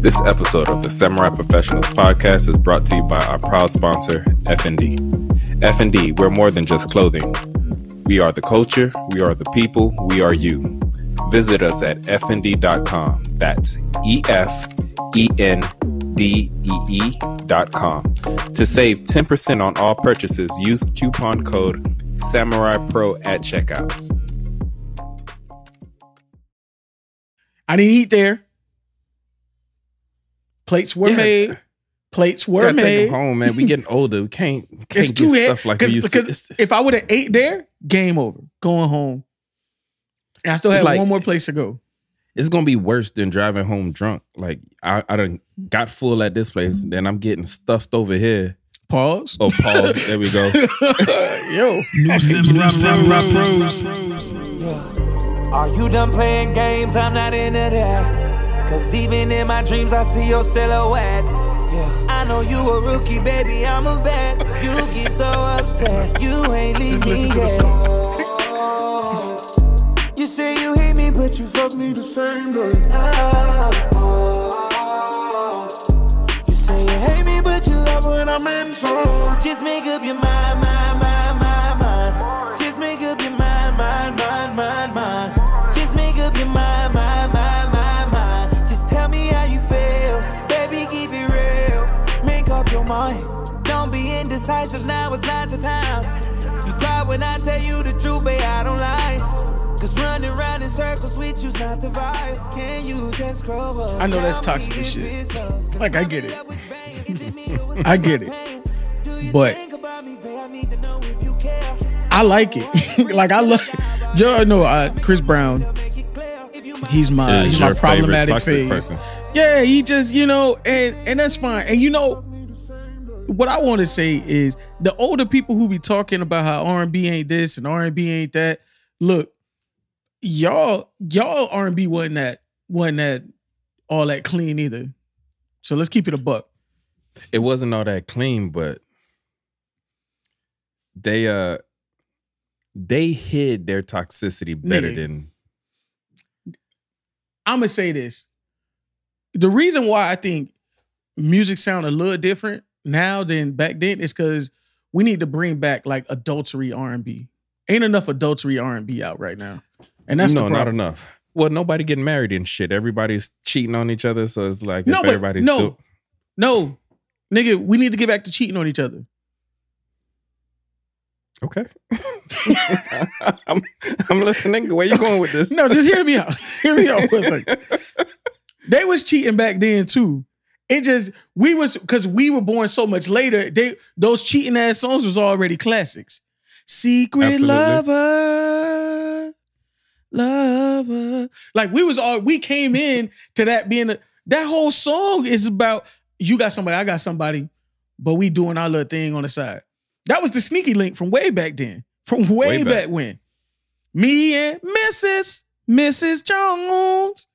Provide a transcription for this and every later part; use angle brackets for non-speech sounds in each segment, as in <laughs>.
This episode of the Samurai Professionals podcast is brought to you by our proud sponsor, F&D. F&D, we're more than just clothing. We are the culture, we are the people, we are you. Visit us at fnd.com. That's E F E N D E E.com. To save 10% on all purchases, use coupon code Samurai Pro at checkout. I didn't eat there. Plates were Yeah. made. Plates were Gotta take them home, man. We <laughs> getting older. We can't, can't It's get too stuff like we used to. if I would have ate there, game over. Going home. And I still It's had like- one more place to go. it's gonna be worse than driving home drunk. Like I, I done got full at this place, mm-hmm. then I'm getting stuffed over here. Pause. Oh, pause. there we go. <laughs> Yo. Are you done playing games? I'm not into that. Cause even in my dreams, I see your silhouette. Yeah. I know you a rookie, baby, I'm a vet. You get so upset, you ain't leave me listen to the yet. You say you hate me, but you fuck me the same day. You say you hate me, but you love when I'm inside. Just make up your mind, mind, be indecisive, now it's not the time. You cry when I tell you the truth, babe, I don't lie. Cause running around in circles with you's not the vibe. Can you just grow up? I know that's toxic shit. it's Like, I get it. love with pain. Is it me or was I get it. pain? Do you But- think about me, babe? I need to know if you care. I like it. <laughs> like I love Joe know uh, Chris Brown. Make it clear. If you He's my Is he's my your favorite problematic phase. person? Yeah, he just, you know, and and that's fine. And you know, what I want to say is the older people who be talking about how R and B ain't this and R and B ain't that. Look, y'all, y'all R and B wasn't that wasn't that all that clean either. So let's keep it a buck. It wasn't all that clean, but they uh they hid their toxicity better Nigga. than I'm gonna say this. The reason why I think music sound a little different now than back then is because we need to bring back like adultery R&B. Ain't enough adultery R&B out right now, and that's no, not enough. Well, nobody getting married and shit. Everybody's cheating on each other, so it's like No, if everybody's no, no, nigga, we need to get back to cheating on each other. okay. <laughs> I'm, I'm listening. Where you going with this? No, just hear me out. <laughs> Hear me out for a second. <laughs> They was cheating back then too. It just we was because we were born so much later. They those cheating ass songs was already classics. Secret Absolutely. lover, lover. Like we was all we came in to that being a, that whole song is about you got somebody, I got somebody, but we doing our little thing on the side. That was the sneaky link from way back then, from <laughs> way, Way back. back when. Me and Mrs. Mrs. Jones.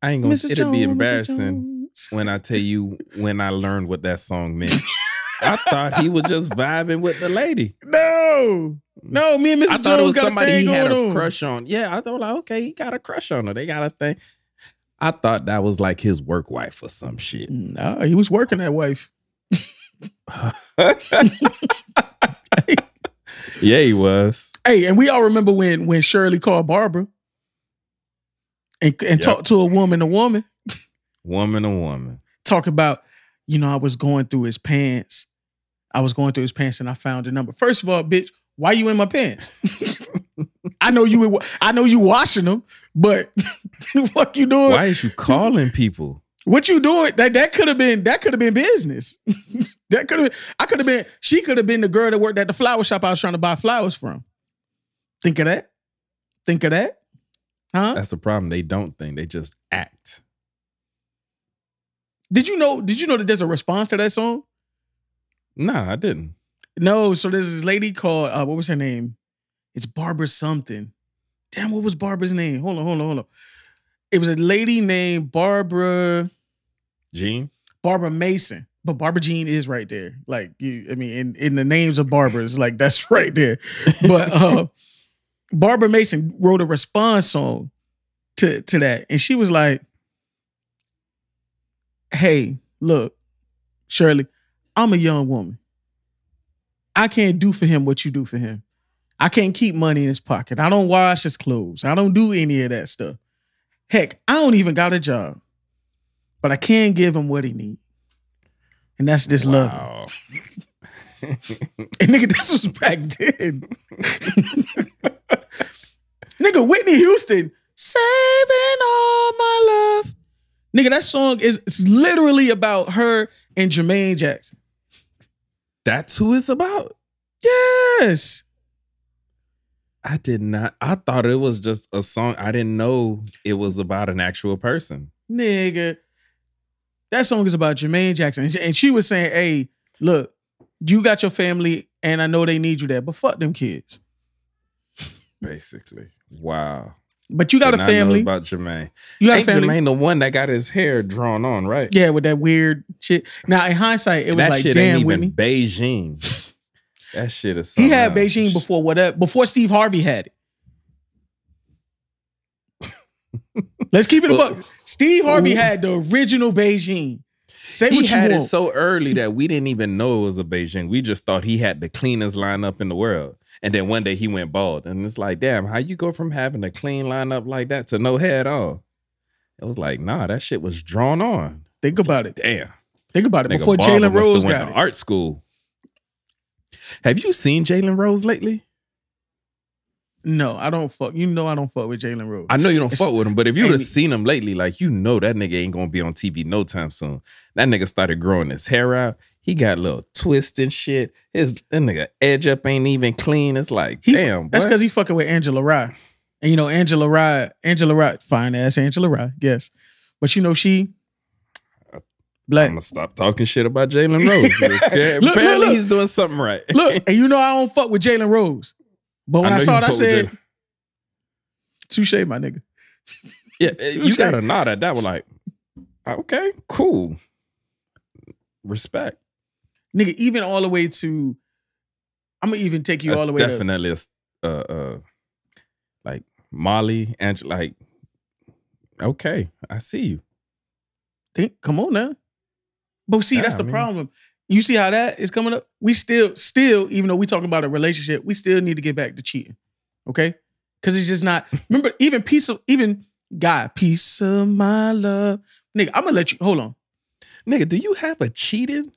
I ain't gonna. Mrs. It'd be Jones, Mrs. embarrassing Jones. when I tell you when I learned what that song meant. I thought he was just vibing with the lady. No, no, me and Mrs. I thought Jones it was got somebody a thing he had a on. crush on. Yeah, I thought like, okay, he got a crush on her. They got a thing. I thought that was like his work wife or some shit. Nah, he was working that wife. <laughs> yeah, he was. Hey, and we all remember when when Shirley called Barbara and and Yep. talked to a woman, a woman, Woman, a woman. talk about, you know, I was going through his pants. I was going through his pants and I found a number. First of all, bitch, why you in my pants? <laughs> I know you. I know you washing them, but <laughs> what you doing? Why is you calling people? What you doing? That that could have been that could have been business. <laughs> that could have I could have been she could have been the girl that worked at the flower shop I was trying to buy flowers from. Think of that. Think of that. Huh? That's the problem. They don't think. They just act. Did you know did you know that there's a response to that song? Nah, I didn't. No, so there's this lady called uh, what was her name? It's Barbara something. Damn, what was Barbara's name? Hold on, hold on, hold on. It was a lady named Barbara Jean. Barbara Mason. But Barbara Jean is right there. Like you, I mean, in, in the names of Barbaras, <laughs> like that's right there. But uh Barbara Mason wrote a response song to to that, and she was like, "Hey, look, Shirley, I'm a young woman. I can't do for him what you do for him. I can't keep money in his pocket. I don't wash his clothes. I don't do any of that stuff. Heck, I don't even got a job, but I can give him what he need. and that's this love." <laughs> And nigga, this was back then. <laughs> nigga, Whitney Houston, saving all my love. Nigga, that song is it's literally about her and Jermaine Jackson. That's who it's about. Yes. I did not. I thought it was just a song. I didn't know it was about an actual person. Nigga. That song is about Jermaine Jackson. And she- And she was saying, hey, look, you got your family and I know they need you there, but fuck them kids. Basically, wow. But you got Did a not know family. about Jermaine. You got a Ain't family. Jermaine the one that got his hair drawn on, right? Yeah, with that weird shit. Now, in hindsight, it was that like, shit damn, ain't even Whitney. Beijing. That shit is. He had else. Beijing before whatever before Steve Harvey had it. Let's keep it a Well- buck. Steve Harvey Ooh. had the original Beijing. Say He what you had want. it so early that we didn't even know it was a Beijing. We just thought he had the cleanest lineup in the world. And then one day he went bald. And it's like, damn, how you go from having a clean lineup like that to no hair at all? It was like, nah, that shit was drawn on. Think about it. Damn. Think about it. Nigga Before Jalen Rose went got to it. art school. Have you seen Jalen Rose lately? No, I don't fuck. You know I don't fuck with Jalen Rose. I know you don't It's- fuck with him, but if you would have seen him lately, like you know that nigga ain't gonna be on TV no time soon. That nigga started growing his hair out. He got a little twist and shit. His that nigga edge up ain't even clean. It's like, He- damn, That's because he fucking with Angela Rye. And you know, Angela Rye, Angela Rye, fine ass Angela Rye, yes. But you know, she black. I'm gonna stop talking shit about Jalen Rose. <laughs> Okay? Look, look, Apparently look. he's doing something right. Look, <laughs> and you know I don't fuck with Jalen Rose. But when I, you saw it, I said, touche, my nigga. yeah, <laughs> eh, Touche. you got a nod at that one. Like, okay, cool, respect. Nigga, even all the way to I'm gonna even take you That's all the way to definitely s- uh uh like Molly and like okay, I see you. think, come on now. But see, that's the I mean- problem. You see how that is coming up? We still, still, even though we talking about a relationship, we still need to get back to cheating. Okay? Cause it's just not, <laughs> remember, even piece of even God, piece of my love. Nigga, I'm gonna let you hold on. Nigga, do you have a a-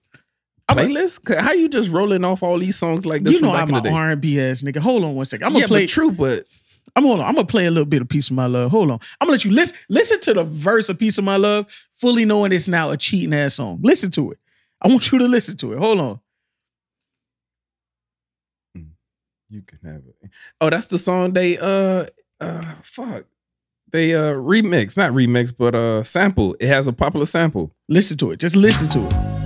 playlist? How you just rolling off all these songs like this you know I'm an? R&B ass nigga. Hold on one second. I'm gonna play. but true, but I'm hold on. I'm gonna play a little bit of "Piece of My Love." Hold on. I'm gonna let you listen. Listen to the verse of "Piece of My Love," fully knowing it's now a cheating ass song. Listen to it. I want you to listen to it. Hold on. you can have it. Oh, that's the song they uh uh fuck. They uh remix, not remix, but uh sample. It has a popular sample. Listen to it. Just listen to it.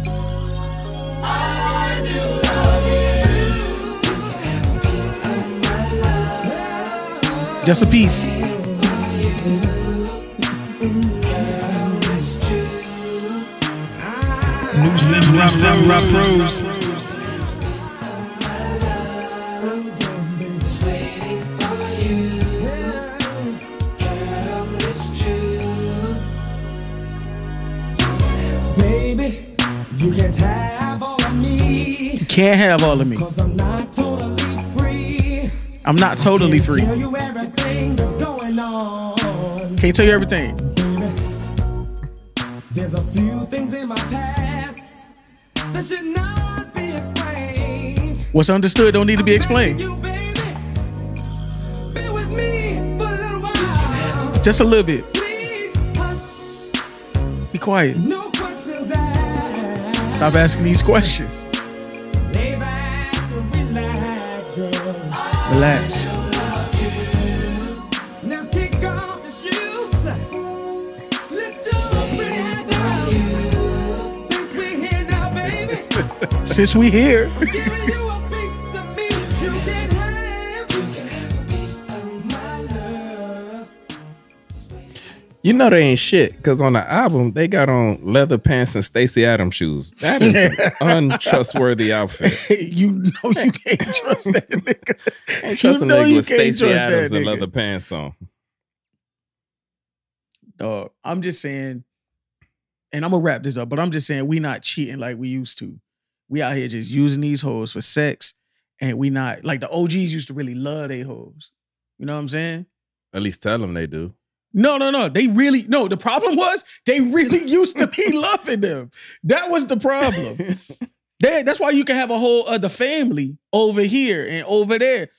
Just a piece. New Samurai Pros. Baby, you can't have all of me. You can't have all of me. Cause I'm not totally free. I'm not totally free. Tell you everything that's going on. Can't tell you everything. There's a few things in my past that should not be explained. What's understood don't need to be explained. You, baby, be with me for a little while. Just a little bit. Be quiet. no questions asked. Stop asking these questions. Down. Since we're here now, baby. <laughs> Since we here, You know they ain't shit because on the album they got on leather pants and Stacy Adams shoes. That is an <laughs> untrustworthy outfit. <laughs> you know you can't trust that nigga. Ain't trusting you know niggas you with Stacy Adams and nigga. leather pants on. uh, I'm just saying, and I'm gonna wrap this up, but I'm just saying we not cheating like we used to. We out here just using these hoes for sex, and we not like the OGs used to really love they hoes. You know what I'm saying? At least tell them they do. No, no, no. They really no. The problem was they really <laughs> used to be loving them. That was the problem. <laughs> They- that's why you can have a whole other family over here and over there.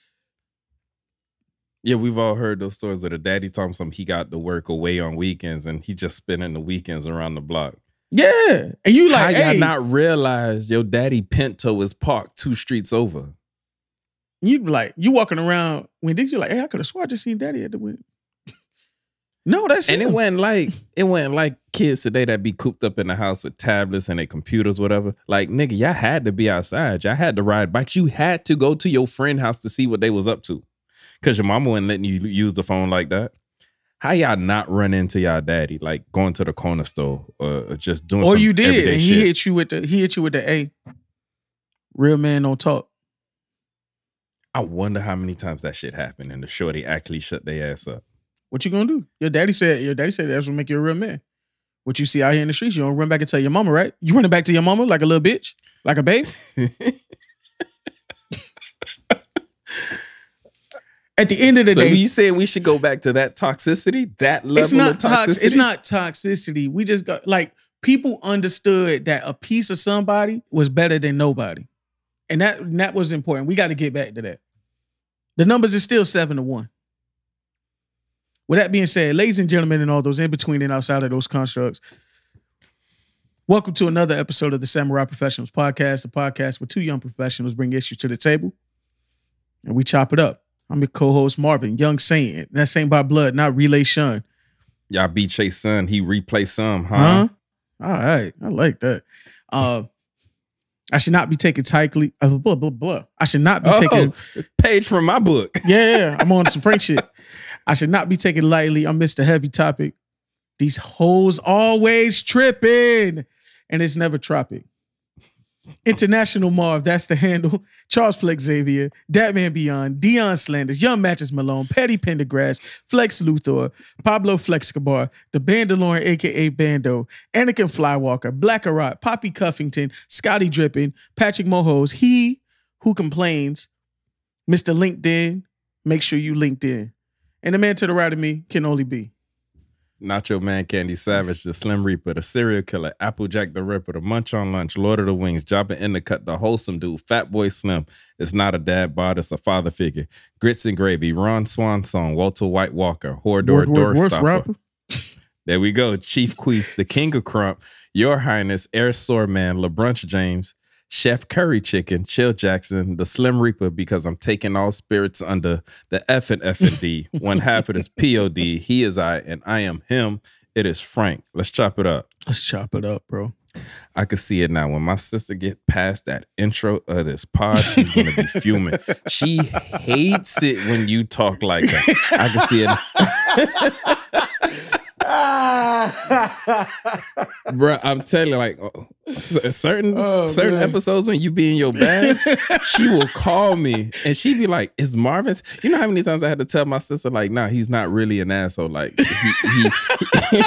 Yeah, we've all heard those stories of the daddy talking some he got to work away on weekends and he just spending the weekends around the block. Yeah, and you like, How y'all hey, not realize your daddy Pinto is parked two streets over? you be like, you walking around when things you like, hey, I could have swore I just seen Daddy at the window. No, that's And it wasn't like it wasn't like kids today that be cooped up in the house with tablets and their computers, whatever. Like nigga, y'all had to be outside. Y'all had to ride bikes. You had to go to your friend house to see what they was up to, cause your mama wasn't letting you use the phone like that. How y'all not run into y'all daddy like going to the corner store or just doing? or some you did, and he shit? hit you with the he hit you with the A. Real man don't talk. I wonder how many times that shit happened and the shorty actually shut their ass up. What you gonna do? Your daddy said. Your daddy said that's what make you a real man. What you see out here in the streets, you don't run back and tell your mama, right? You running back to your mama like a little bitch, like a babe. <laughs> At the end of the so day, you saying we should go back to that toxicity, that level it's not of toxicity? toxic. It's not toxicity. We just got like people understood that a piece of somebody was better than nobody, and that and that was important. We got to get back to that. The numbers is still seven to one. With that being said, ladies and gentlemen, and all those in between and outside of those constructs, welcome to another episode of the Samurai Professionals Podcast, the podcast where two young professionals bring issues to the table and we chop it up. I'm your co-host Marvin, Young Saint, that's Saint by blood, not Relay Shun. Y'all beat Chase son. He replay some, huh? Huh? All right. I like that. Uh, I should not be taken tightly. Uh, blah, blah, blah. I should not be Oh, taken. page from my book. Yeah, yeah, I'm on some Frank <laughs> shit. I should not be taken lightly. I'm Mr. Heavy Topic. These hoes always tripping, and it's never tropic. International Marv, that's the handle. Charles Flex Xavier, Datman Beyond, Dion Slanders, Young Matches Malone, Petty Pendergrass, Flex Luthor, Pablo Flexcabar, the Bandalorian, aka Bando, Anakin Flywalker, Black Arot, Poppy Cuffington, Scotty Drippin, Patrick Mohos, he who complains, Mr. LinkedIn, make sure you linked in. And the man to the right of me can only be. Nacho Man Candy Savage, the Slim Reaper, the Serial Killer, Applejack the Ripper, the Munch on Lunch, Lord of the Wings, Jabba in the Cut, the Wholesome Dude, Fat Boy Slim. It's not a dad bod, it's a father figure. Grits and Gravy, Ron Swan Song, Walter White Walker, Horror Word, Door word, worst Stopper. rapper. <laughs> There we go. Chief Queef, the King of Crump, Your Highness, Air Sore Man, LeBrunch James, Chef Curry Chicken, Chill Jackson, the Slim Reaper, because I'm taking all spirits under the F and F and D. One half of this <laughs> POD. He is I, and I am him. It is Frank. Let's chop it up. Let's chop it up, bro. I can see it now. When my sister get past that intro of this pod, she's gonna be fuming. <laughs> She hates it when you talk like that. I can see it. <laughs> <laughs> Bruh, I'm telling you, like uh, certain Oh, certain man. episodes when you be in your bag, she will call me and she be like, "Is Marvin's?" You know how many times I had to tell my sister, like, "Nah, he's not really an asshole. Like, he he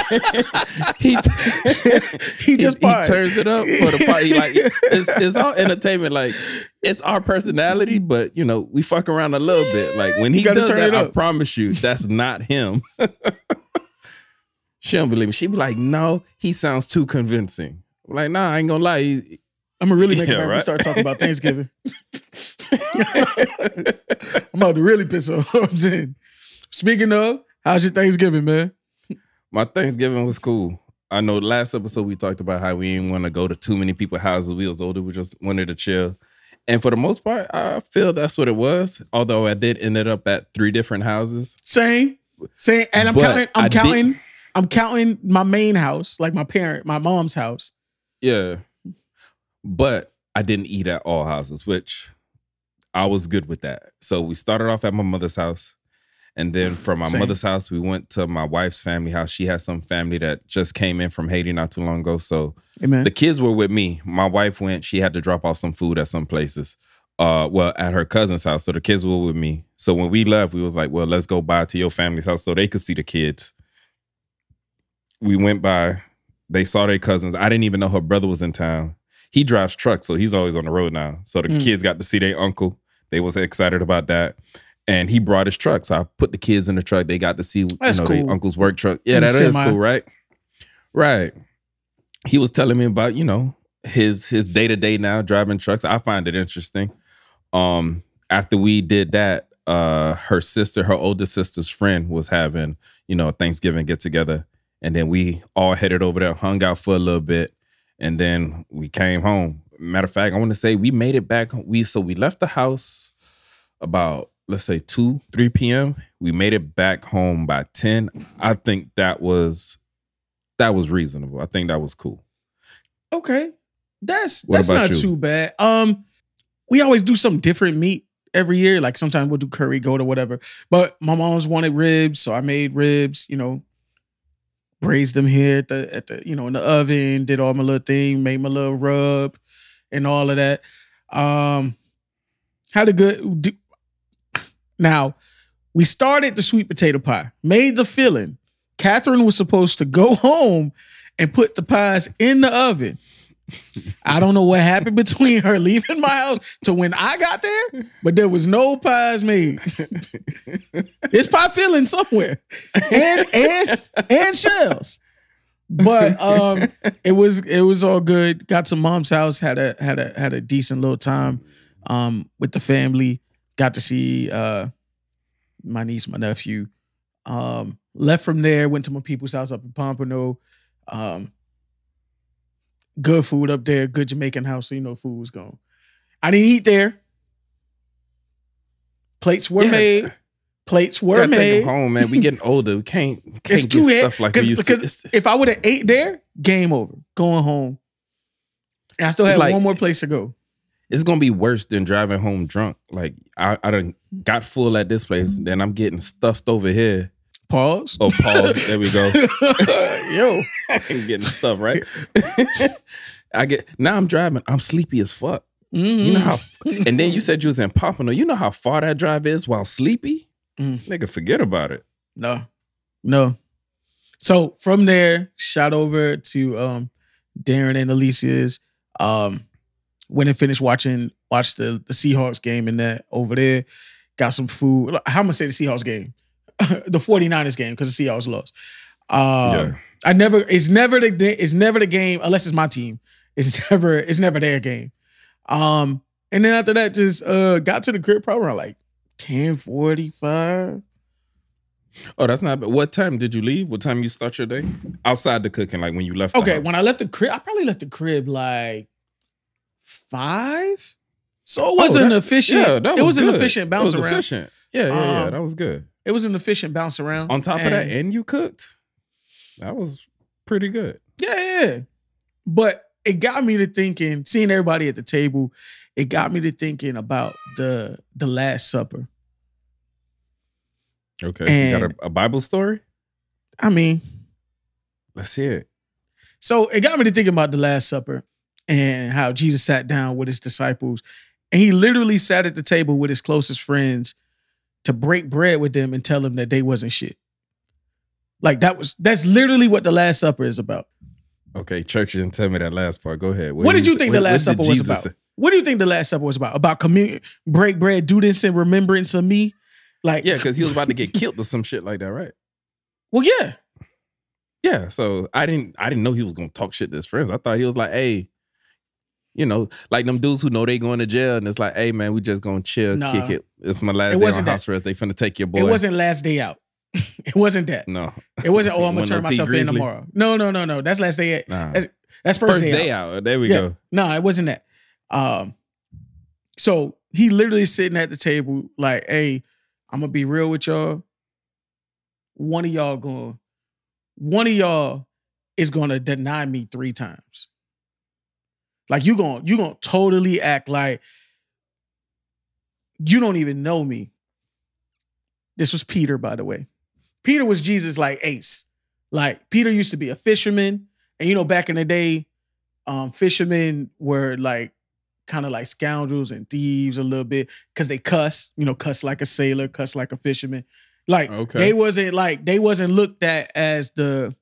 <laughs> he, <laughs> He just he, fired. turns it up for the party. Like, it's it's all entertainment. Like, it's our personality, but you know, we fuck around a little bit. Like when he does that, it I promise you, that's not him. She don't believe me. She be like, no, he sounds too convincing. I'm like, nah, I ain't gonna lie. He- I'm gonna really make Yeah, it back when we right. start talking about Thanksgiving. <laughs> <laughs> I'm about to really piss off. <laughs> Then, speaking of, how's your Thanksgiving, man? My Thanksgiving was cool. I know last episode we talked about how we didn't want to go to too many people's houses. We was older. We just wanted to chill. And for the most part, I feel that's what it was. Although I did ended up at three different houses. Same, same. And I'm But counting. I'm I counting. I'm counting my main house, like my parent, my mom's house. Yeah. But I didn't eat at all houses, which I was good with that. So we started off at my mother's house. And then from my Same. mother's house, we went to my wife's family house. She has some family that just came in from Haiti not too long ago. So Amen. the kids were with me. My wife went, she had to drop off some food at some places. Uh well, at her cousin's house. So the kids were with me. So when we left, we was like, well, let's go by to your family's house so they could see the kids. We went by. They saw their cousins. I didn't even know her brother was in town. He drives trucks, so he's always on the road now. So the Mm. kids got to see their uncle. They was excited about that. And he brought his truck. So I put the kids in the truck. They got to see That's you know, cool. their uncle's work truck. Yeah, that is semi. cool, right? Right. He was telling me about, you know, his his day-to-day now driving trucks. I find it interesting. Um, after we did that, uh, her sister, her older sister's friend was having, you know, a Thanksgiving get together. And then we all headed over there, hung out for a little bit, and then we came home. Matter of fact, I want to say we made it back. We so we left the house about let's say 2 3 p.m we made it back home by 10 i think that was that was reasonable i think that was cool Okay. That's What that's not you? too bad. Um, we always do some different meat every year. Like sometimes we'll do curry goat or whatever. But my mom's wanted ribs, so I made ribs. You know, braised them here at the at the you know in the oven. Did all my little thing, made my little rub, and all of that. Um, had a good. do- Now, we started the sweet potato pie. Made the filling. Catherine was supposed to go <laughs> home and put the pies in the oven. <laughs> I don't know what happened between her leaving my house to when I got there, but there was no pies made. It's pie filling somewhere, and and and shells. But um, it was it was all good. Got to mom's house, had a had a had a decent little time um with the family. Got to see uh my niece, my nephew. Um, left from there, went to my people's house up in Pompano. Um, good food up there, good Jamaican house, so you know food was gone. I didn't eat there. Plates were Yeah. made. Plates were Gotta take them home man we getting older we can't, we can't It's too stuff like we used to if I would have ate there, game over. Going home. And I still had like- one more place to go. it's gonna be worse than driving home drunk like i i done got full at this place mm-hmm. then i'm getting stuffed over here Pause. oh pause there we go <laughs> Yo. <laughs> i'm getting stuff right <laughs> i get now i'm driving i'm sleepy as fuck Mhm. You know how, and then you said you was in Pompano. You know how far that drive is while sleepy? Mm. Nigga, forget about it. No. No. So from there, shot over to um Darren and Alicia's. Um went and finished watching watched the the Seahawks game and that over there. Got some food. How am I gonna say the Seahawks game? <coughs> the 49ers game, because the Seahawks lost. Um Yeah. I never it's never the it's never the game unless it's my team. It's <laughs> never it's never their game. Um and then after that just uh got to the crib probably around like 1045. Oh, that's not bad. What time did you leave? What time you start your day? Outside the cooking, like when you left. the Okay, when I left the crib, I probably left the crib like five. So it Oh, wasn't that- efficient. Yeah, that was it was an efficient bounce was around. Efficient. Yeah, yeah, yeah. Um, That was good. It was an efficient bounce around. On top of that, And- and you cooked. That was pretty good. yeah, yeah. But it got me to thinking, seeing everybody at the table, it got me to thinking about the the Last Supper. Okay, you got a, a Bible story? I mean, Let's hear it. So it got me to thinking about the Last Supper and how Jesus sat down with his disciples. And he literally sat at the table with his closest friends to break bread with them and tell them that they wasn't shit. Like that was that's literally what the Last Supper is about. Okay, church didn't tell me that last part. Go ahead. What, did he you think what- the Last Supper was about? say? What do you think the Last Supper was about? About communion, break bread, do this in remembrance of me? Like Yeah, because he was about to get <laughs> killed or some shit like that, right? well, yeah. Yeah, so I didn't I didn't know he was gonna talk shit to his friends. I thought he was like, hey, you know, like them dudes who know they going to jail and it's like, hey man, we just gonna chill, Nah. kick it. It's my last It day on that. house arrest. They finna take your boy. It wasn't last day out. <laughs> it wasn't that. no. It wasn't, oh, <laughs> I'm gonna turn myself in tomorrow. No, no, no, no. That's last day. Nah. That's, that's first, First, day, day, out. out. There we Yeah. go. No, it wasn't that. Um, so he literally sitting at the table, like, hey, I'm gonna be real with y'all. One of y'all going, one of y'all is gonna deny me three times. Like you gonna you gonna totally act like you don't even know me. This was Peter, by the way. Peter was Jesus like ace. Like Peter used to be a fisherman, and you know, back in the day, um, fishermen were like kind of like scoundrels and thieves a little bit because they cuss, you know, cuss like a sailor, cuss like a fisherman. Like Okay. they wasn't like they wasn't looked at as the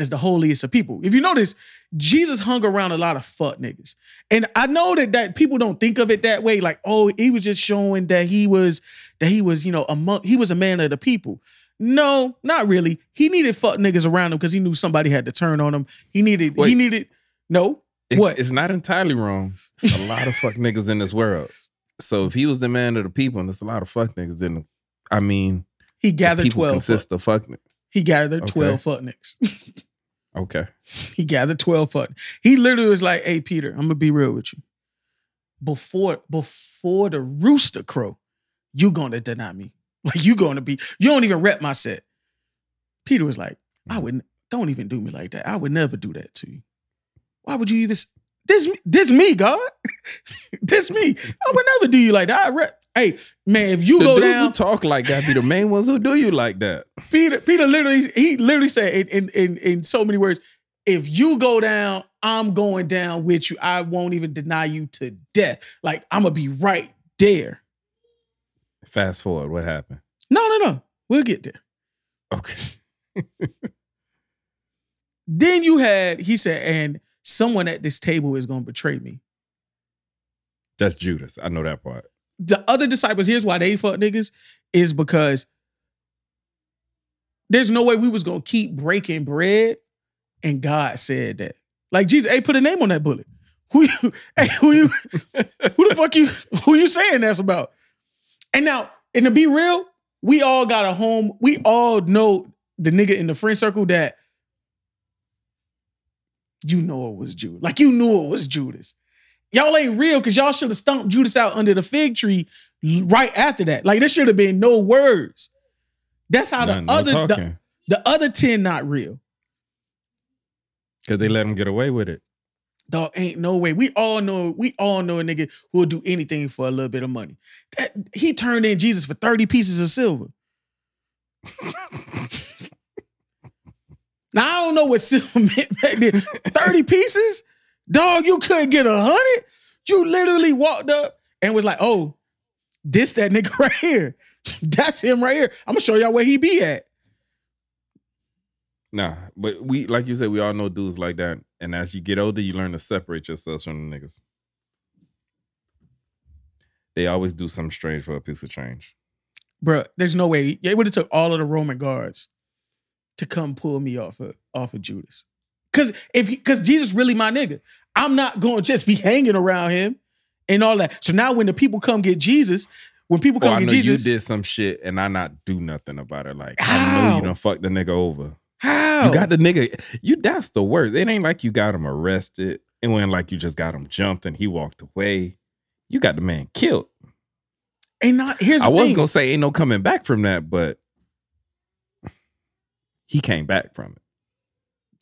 as the holiest of people. If you notice, Jesus hung around a lot of fuck niggas. And I know that that people don't think of it that way. Like, oh, he was just showing that he was that he was, you know, among he was a man of the people. No, not really. He needed fuck niggas around him because he knew somebody had to turn on him. He needed he needed no. It- What? It's not entirely wrong. It's a lot of fuck <laughs> niggas in this world. So if he was the man of the people, and there's a lot of fuck niggas in I mean, He gathered people 12 fuck, of fuck. ni- he gathered Okay. 12 fuck niggas. <laughs> Okay. He gathered 12 foot. He literally was like, hey, Peter, I'm gonna be real with you. Before before the rooster crow, you gonna deny me. <laughs> Like you gonna be, you don't even rep my set. Peter was like, I mm. wouldn't, don't even do me like that. I would never do that to you. Why would you even this this me, God? <laughs> this me. I would never do you like that. I rep. Hey, man, if you The go down, who talk like that be the main ones who do you like that. Peter, Peter literally, he literally said in, in in in so many words, if you go down, I'm going down with you. I won't even deny you to death. Like I'm gonna be right there. Fast forward, what happened? No, no, no. We'll get there. Okay. <laughs> Then you had, he said, and someone at this table is gonna betray me. That's Judas. I know that part. The other disciples, here's why they fuck niggas, is because there's no way we was gonna keep breaking bread, and God said that. Like Jesus, hey, put a name on that bullet. <laughs> Who you, hey, who you, <laughs> who the fuck you, who you saying that's about? And now, and to be real, we all got a home. We all know the nigga in the friend circle that you know it was Judas. Like you knew it was Judas. Y'all ain't real because y'all should have stomped Judas out under the fig tree right after that. Like there should have been no words. That's how the no other the, the other 10 not real. Because they let him get away with it. Dog ain't no way. We all know, we all know a nigga who will do anything for a little bit of money. That he turned in Jesus for 30 pieces of silver. <laughs> now I don't know what silver <laughs> meant back then. 30 pieces? Dog, you couldn't get a hundred? You literally walked up and was like, oh, this that nigga <laughs> right here. That's him right here. I'm gonna show y'all where he be at. Nah, but we like you said, we all know dudes like that. And as you get older, you learn to separate yourselves from the niggas. They always do something strange for a piece of change. Bruh, there's no way. It would have took all of the Roman guards to come pull me off of off of Judas. Cause if because Jesus really my nigga, I'm not going to just be hanging around him and all that. So now when the people come get Jesus, when people Oh, come I get know Jesus, you did some shit and I not do nothing about it. Like I know How? you done fucked the nigga over. how You got the nigga. You that's the worst. It ain't like you got him arrested. It wasn't like you just got him jumped and he walked away. You got the man killed. and not here's the I was thing. gonna say ain't no coming back from that, but he came back from it.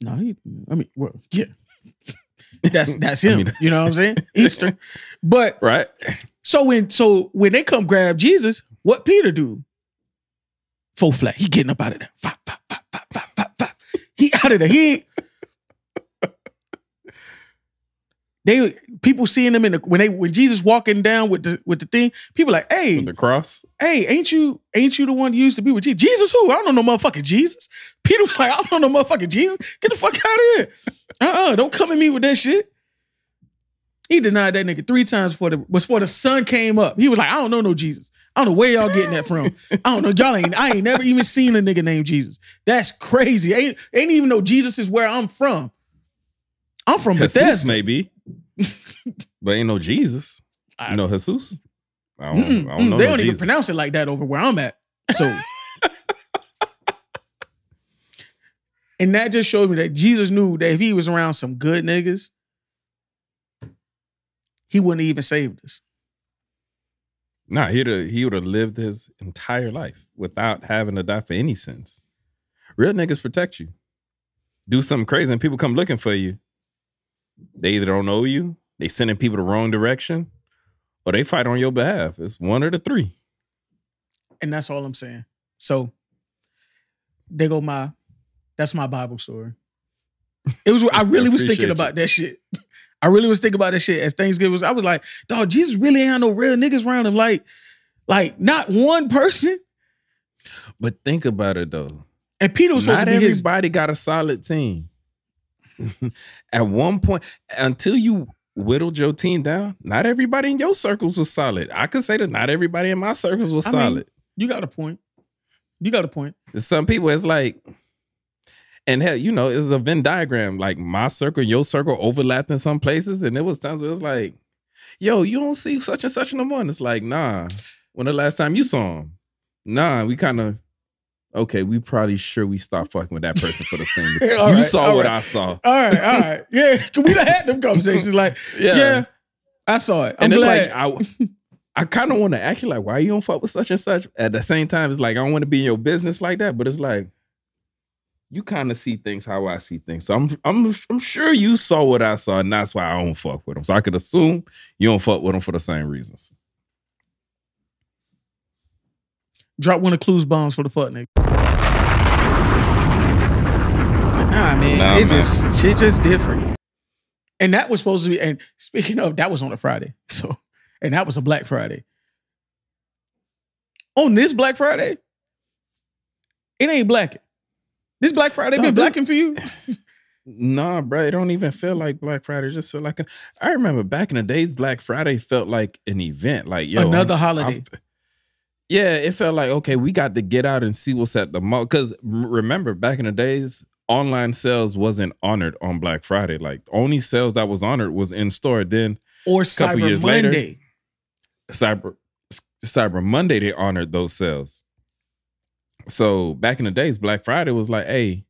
No, he, I mean, well, yeah. <laughs> That's that's him. I mean- you know what I'm saying? <laughs> Easter. But Right? So when so when they come grab Jesus, what Peter do? Full flat. He getting up out of there. Fop, fop, fop, fop, fop, fop, fop. He out of there. He ain't- They people seeing them in the when they when Jesus walking down with the with the thing, people like, hey, With the cross. hey, ain't you ain't you the one who used to be with Jesus? Jesus who? I don't know no motherfucking Jesus. <laughs> Peter was like, I don't know no motherfucking Jesus. Get the fuck out of here. Uh-uh, don't come at me with that shit. He denied that nigga three times before the before the sun came up. He was like, I don't know no Jesus. I don't know where y'all getting that from. <laughs> I don't know. Y'all ain't I ain't never even seen a nigga named Jesus. That's crazy. Ain't ain't even know Jesus is where I'm from. I'm from Jesus Bethesda. maybe. But ain't no Jesus. I- You know Jesus. I don't, Mm-mm, I don't mm, know they no don't even pronounce it like that over where I'm at. So, <laughs> and that just showed me that Jesus knew that if he was around some good niggas, he wouldn't have even saved us. Nah, he'd have, he would have lived his entire life without having to die for any sins. Real niggas protect you. Do something crazy and people come looking for you. They either don't know you, they sending people the wrong direction, or they fight on your behalf. It's one of the three. And that's all I'm saying. So, they go my, that's my Bible story. It was. I <laughs> really was thinking you. about that shit. <laughs> I really was thinking about that shit as Thanksgiving was. I was like, dog, Jesus really ain't had no real niggas around him. Like, like not one person. But think about it though. And Peter was supposed Not to be his. everybody got a solid team. <laughs> At one point, until you whittled your team down, not everybody in your circles was solid. I could say that not everybody in my circles was I mean, solid. You got a point. You got a point. Some people, it's like, and hell, you know, it's a Venn diagram. Like my circle, your circle overlapped in some places, and there was times where it was like, "Yo, you don't see such and such no more." And it's like, nah. When the last time you saw him? Nah, we kind of. Okay, we probably sure we stopped fucking with that person for the same. <laughs> you right, saw what right. I saw. All right, all right. Yeah, we had them conversations. Like, <laughs> yeah, I saw it. I'm and it's glad. like I, I kind of want to act like, why you don't fuck with such and such? At the same time, it's like I don't want to be in your business like that. But it's like you kind of see things how I see things. So I'm, I'm, I'm sure you saw what I saw, and that's why I don't fuck with them. So I could assume you don't fuck with them for the same reasons. Drop one of Clues bombs for the fuck nigga. But nah, man, Nah, it man. just shit just different. And that was supposed to be. And speaking of, that was on a Friday. <laughs> So, and that was a Black Friday. On this Black Friday, it ain't blacking. This Black Friday No, been this- blacking for you? <laughs> Nah, bro, it don't even feel like Black Friday. It just feel like a, I remember back in the days, Black Friday felt like an event. Like yo, Another I'm- holiday. I'm- yeah, it felt like okay, we got to get out and see what's at the mall. Because remember, back in the days, online sales wasn't honored on Black Friday. Like only sales that was honored was in store. Then Or Couple Cyber years later. Monday? Cyber Cyber Monday they honored those sales. So back in the days, Black Friday was like, hey,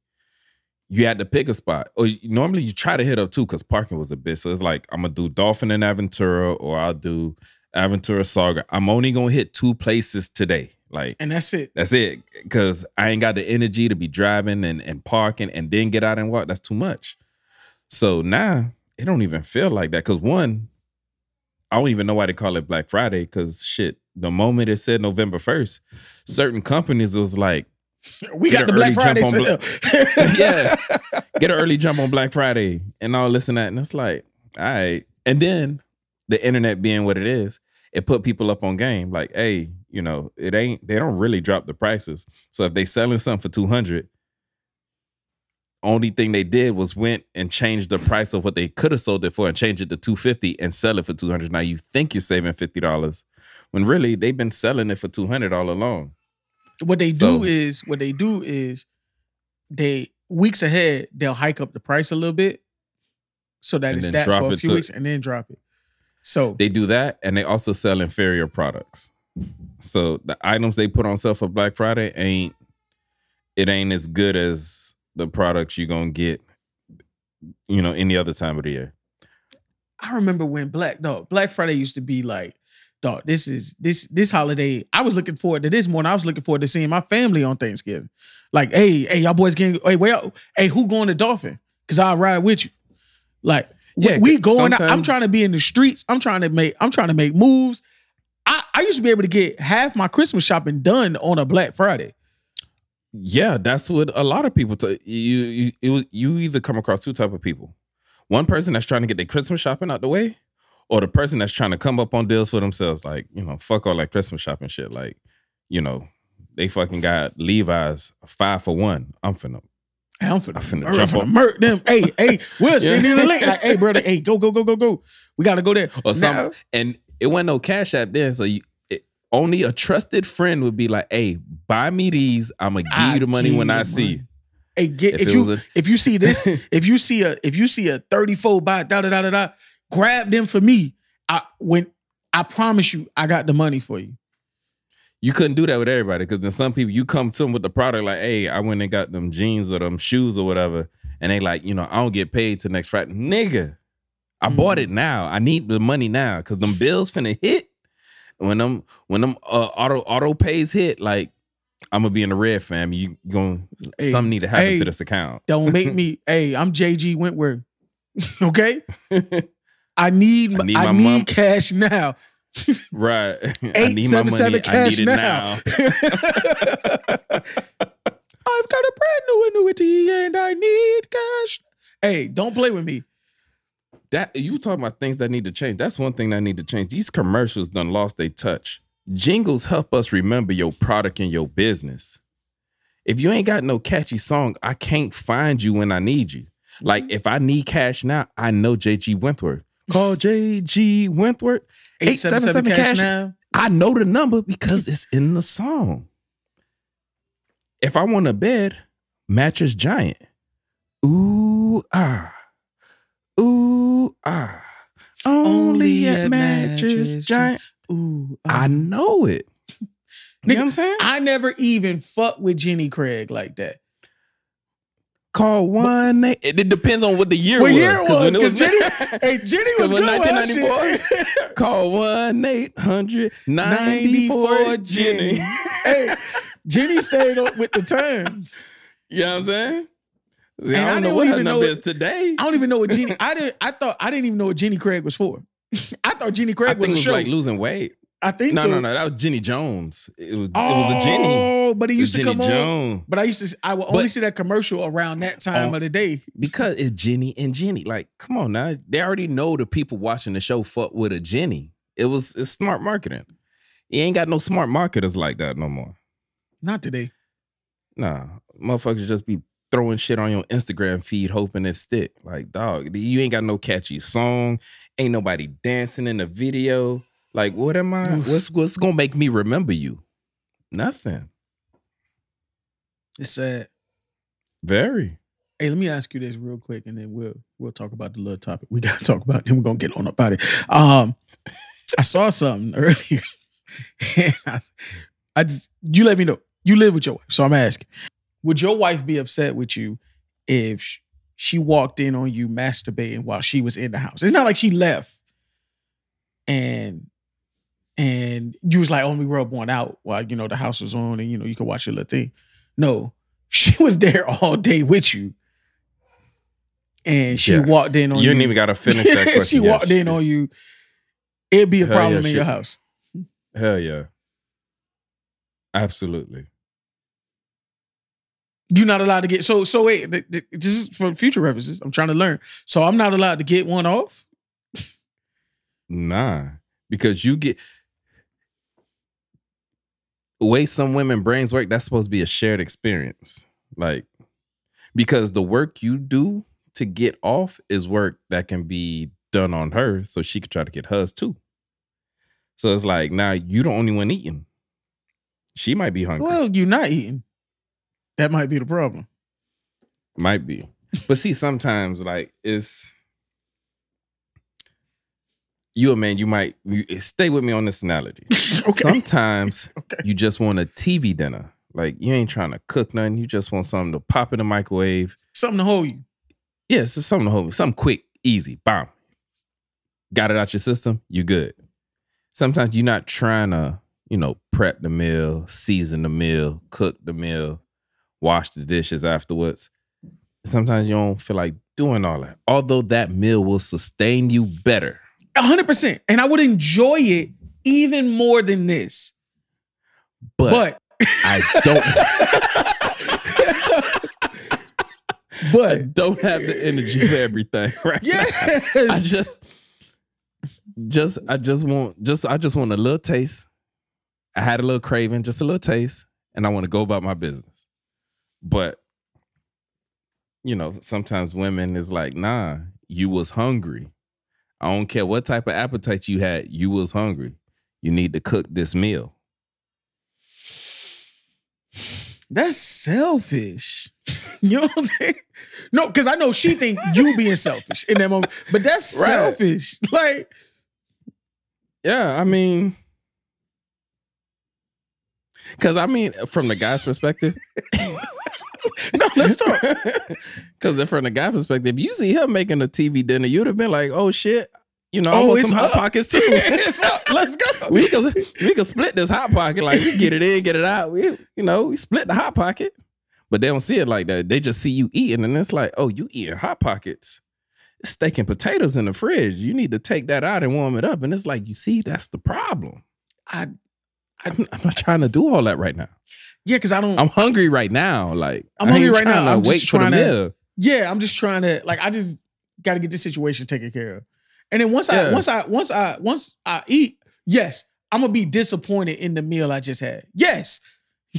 you had to pick a spot. Or you- normally you try to hit up two because parking was a bitch. So it's like I'm gonna do Dolphin and Aventura, or I'll do Aventura Saga. I'm only gonna hit two places today. Like And that's it. that's it. Cause I ain't got the energy to be driving and, and parking and then get out and walk. That's too much. So now it don't even feel like that. Cause one, I don't even know why they call it Black Friday. Cause shit, the moment it said November 1st, certain companies was like, <laughs> We got the Black Friday sale. <laughs> yeah, <laughs> get an early jump on Black Friday and all this and that. And it's like, all right. And then the internet being what it is, it put people up on game. Like, hey, you know, it ain't, they don't really drop the prices. So if they selling something for 200, only thing they did was went and changed the price of what they could have sold it for and change it to 250 and sell it for 200. Now you think you're saving $50 when really they've been selling it for 200 all along. What they do So- is what they do is they weeks ahead they'll hike up the price a little bit so that it's that for a few to- weeks and then drop it. So They do that and they also sell inferior products. So the items they put on sale for Black Friday ain't it ain't as good as the products you're gonna get, you know, any other time of the year. I remember when Black dog Black Friday used to be like, dog, this is this this holiday. I was looking forward to this than I was looking forward to seeing my family on Thanksgiving. Like, hey, hey, y'all boys getting hey, where hey, who going to Dolphin? Cause I'll ride with you. Like, Yeah, we, going out. I'm trying to be in the streets. I'm trying to make, I'm trying to make moves. I, I used to be able to get half my Christmas shopping done on a Black Friday. Yeah, that's what a lot of people. T- you you you you either come across two type of people. One person that's trying to get their Christmas shopping out the way, or the person that's trying to come up on deals for themselves. Like you know, fuck all that Christmas shopping shit. Like you know, they fucking got Levi's five for one. I'm finna. I'm finna, I'm finna I'm jump finna murk them. Hey, <laughs> hey, we'll send you the link. Like, hey, brother, hey, go, go, go, go, go. We gotta go there. or Now- something. And it wasn't no cash app then, so you it, only a trusted friend would be like, "Hey, buy me these. I'm gonna give you the money when I see." money. Hey, get If if, you a- if you see this, <laughs> if you see a if you see a 34 by da da da da da, grab them for me. I when I promise you, I got the money for you. You couldn't do that with everybody because then some people you come to them with the product like, "Hey, I went and got them jeans or them shoes or whatever," and they like, you know, I don't get paid till next Friday, nigga. I bought it now. I need the money now because them bills finna hit. When them when them uh, auto auto pays hit, like I'm gonna be in the red, fam. You going Hey, something need to happen hey. to this account. Don't make me. <laughs> hey, I'm JG Wentworth. <laughs> okay, <laughs> I need I I need need, my mom- cash now. Right. <laughs> I need my money. seven I need it now. <laughs> I've got a brand new annuity and I need cash. Hey, don't play with me. that you talking about things that need to change. That's one thing that need to change. These commercials done lost their touch. Jingles help us remember your product and your business. If you ain't got no catchy song, I can't find you when I need you. Like Mm-hmm. if I need cash now, I know JG Wentworth. Call JG Wentworth. 877 877 cash cash. now. I know the number because it's in the song. If I want a bed, mattress giant. Ooh ah. Ooh ah. Only at mattress giant. Ooh, uh, I know it. You know what I'm saying? I never even fuck with Jenny Craig like that. Call one. eight- It, it depends on what the year What was. year was? when it 'Cause Jenny, <laughs> hey, Jenny was <laughs> good. with 1994 shit. <laughs> Call one eight hundred ninety 94 four Jenny. Hey, Jenny stayed up with the times. You know what I'm saying? See, And I I don't know even know- is today. I don't even know what Jenny. I didn't. I thought I didn't even know what Jenny Craig was for. I thought Jenny I Craig think was it was like losing weight. I think No, so. no, no. That was Jenny Jones. It was, it Oh, was a Jenny. Oh, but he used to Jenny come on. But I used to. I would only But- see that commercial around that time Oh. of the day. Because it's Jenny and Jenny. Like, come on now. They already know the people watching the show fuck with a Jenny. It was it's smart marketing. You ain't got no smart marketers like that no more. Not today. Nah, motherfuckers just be throwing shit on your Instagram feed hoping it stick. Like, dog, you ain't got no catchy song. Ain't nobody dancing in the video. Like, what am I? What's what's gonna make me remember you? Nothing. It's sad. Very. Hey, let me ask you this real quick, and then we'll we'll talk about the little topic we got to <laughs> talk about. Then we're gonna get on about it. Um, I saw something <laughs> earlier, and I, I just you let me know. You live with your wife, so I'm asking: Would your wife be upset with you if she walked in on you masturbating while she was in the house? It's not like she left, and and you was like, "Oh, me rub one out while you know the house was on, and you know you could watch your little thing." No, she <laughs> was there all day with you. And she Yes. walked in on You you. didn't even gotta finish that <laughs> question. she Yes, walked in on you. It'd be a Hell yeah, problem in she- your house. Hell yeah. Absolutely. You're not allowed to get so so wait. th- th- This is for future references. I'm trying to learn. So I'm not allowed to get one off. Nah. Because you get way some women brains work, that's supposed to be a shared experience. Like, because the work you do to get off is work that can be done on her so she could try to get hers too. So it's like now you the only one eating. She might be hungry. Well, you're not eating. That might be the problem. Might be. But see, sometimes like it's you a man, you might you, eh, stay with me on this analogy. <laughs> Okay. Sometimes <laughs> Okay. you just want a TV dinner. Like you ain't trying to cook nothing. You just want something to pop in the microwave. Something to hold you. Yeah, it's just something to hold, something quick, easy, bomb. Got it out your system, you good. Sometimes you're not trying to, you know, prep the meal, season the meal, cook the meal, wash the dishes afterwards. Sometimes you don't feel like doing all that. Although that meal will sustain you better. Hundred percent. And I would enjoy it even more than this. But, But I don't <laughs> I but don't have the energy for everything, <laughs> right? now. I just just I just want just I just want a little taste. I had a little craving, just a little taste, and I want to go about my business. But you know, sometimes women is like, nah, you was hungry. I don't care what type of appetite you had, you was hungry. You need to cook this meal. That's selfish. <laughs> You know what I'm saying? No, because I know she think you being selfish in that moment, but that's Right. selfish. <laughs> Like, Yeah, I mean, because I mean, from the guy's perspective, let's <laughs> talk. Because from the guy perspective, you see him making a TV dinner, you'd have been like, "Oh shit, you know, I Oh, want it's some hot up. pockets <laughs> too. Let's go. <laughs> we can we can split this hot pocket, like we get it in, get it out. We you know we split the hot pocket, but they don't see it like that. They just see you eating, and it's like, oh, you eating hot pockets. Steak and potatoes in the fridge. You need to take that out and warm it up. And it's like, you see, that's the problem. I, I'm, I'm not trying to do all that right now. Yeah, because I don't. I'm hungry right now. Like I'm hungry right now. I'm just wait for the trying to- meal. yeah, I'm just trying to like. I just got to get this situation taken care of, and then once I once I once I once I eat, yes, I'm gonna be disappointed in the meal I just had. Yes,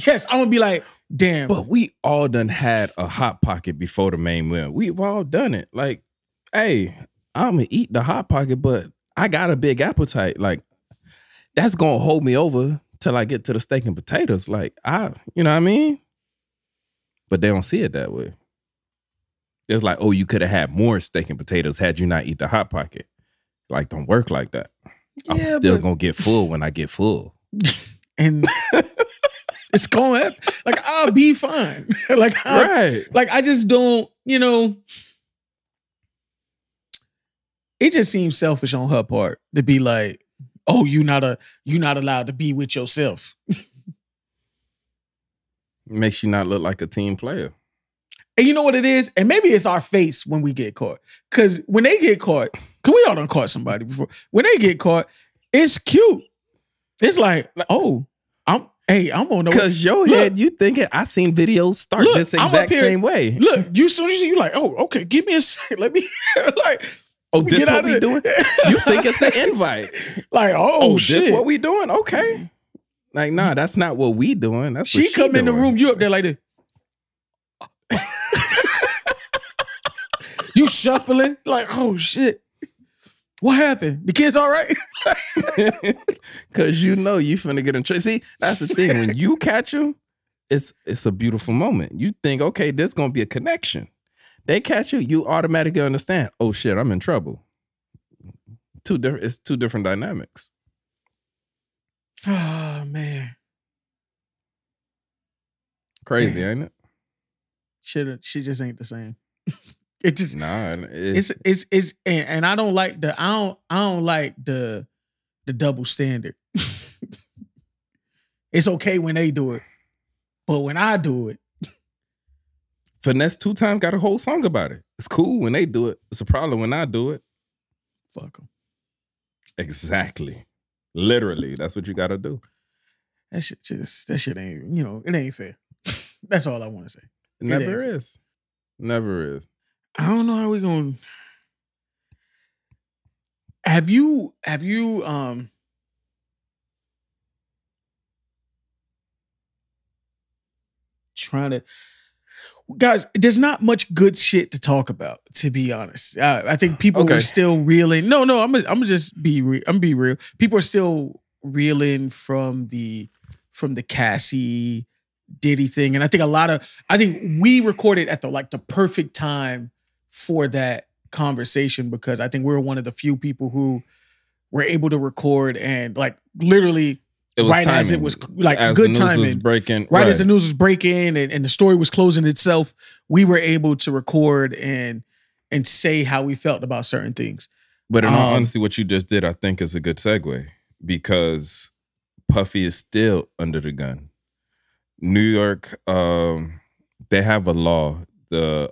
Yes, I'm gonna be like, damn. But we all done had a hot pocket before the main meal. We've all done it. Like, hey, I'm gonna eat the hot pocket, but I got a big appetite. Like, that's gonna hold me over till I get to the steak and potatoes. Like, I, you know what I mean? But they don't see it that way. It's like, oh, you could have had more steak and potatoes had you not eat the hot pocket. Like, don't work like that. I'm still but- gonna get full when I get full. <laughs> and <laughs> it's going to like I'll be fine. <laughs> like I, Right. like I just don't, you know. It just seems selfish on her part to be like, "Oh, you not a you not allowed to be with yourself." Makes you not look like a team player. And you know what it is? And maybe it's our face when we get caught. Cause when they get caught, cause we all done caught somebody before. When they get caught, it's cute. It's like, oh, I'm hey, I'm on the Cause your Look. head, you thinking I seen videos start Look, this exact here- same way. Look, you soon as you like, oh, okay, give me a <laughs> second. Let me <laughs> like, Oh, this what we doing? You think it's the invite? <laughs> like, oh, Oh, shit. this what we doing? Okay. Mm-hmm. Like, nah, that's not what we doing. That's what she come in the room, you up there like this. <laughs> you shuffling, like, oh shit. What happened? The kids all right? <laughs> Cause you know you finna get in trouble. See, that's the thing. When you catch them, it's it's a beautiful moment. You think, okay, there's gonna be a connection. They catch you, you automatically understand. Oh shit, I'm in trouble. Two different. It's two different dynamics. Oh man. Crazy, ain't it? Shit, she just ain't the same. <laughs> it just Nah, it's it's it's and, and I don't like the I don't I don't like the the double standard. <laughs> it's okay when they do it, but when I do it, Finesse two times got a whole song about it. It's cool when they do it. It's a problem when I do it. fuck them. Exactly. Literally, that's what you got to do. That shit just that shit ain't you know it ain't fair. That's all I want to say. It never is. Never is. I don't know how we gonna. Have you have you um trying to guys? There's not much good shit to talk about, to be honest. I, I think people Okay. are still reeling. No, no, I'm gonna, I'm just be re- I'm be real. People are still reeling from the from the Cassie Diddy thing, and I think a lot of I think we recorded at the like the perfect time for that conversation because I think we were one of the few people who were able to record and like literally Right as it was like as good the news was timing. breaking. right, as the news was breaking and, and the story was closing itself, we were able to record and and say how we felt about certain things. But in all Um, honesty, what you just did, I think, is a good segue because Puffy is still under the gun. New York, um, they have a law, the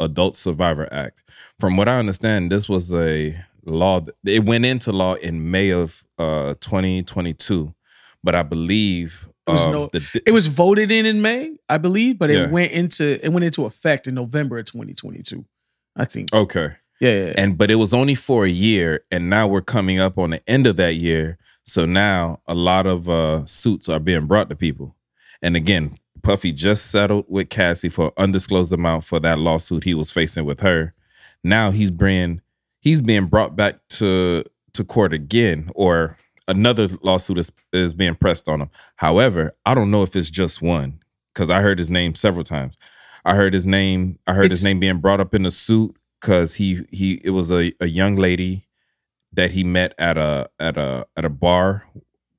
Adult Survivor Act. From what I understand, this was a law. It went into law in May of uh, 2022, but I believe It was um, no- the, It was voted in in May, I believe, but it Yeah. went into it went into effect in November of 2022. I think. okay. Yeah, yeah, yeah. and but it was only for a year and now we're coming up on the end of that year so now a lot of uh suits are being brought to people and again puffy just settled with cassie for undisclosed amount for that lawsuit he was facing with her now he's bringing he's being brought back to to court again or another lawsuit is, is being pressed on him. However i don't know if it's just one because i heard his name several times. I heard his name i heard his name being brought up in a suit because he he it was a, a young lady that he met at a at a at a bar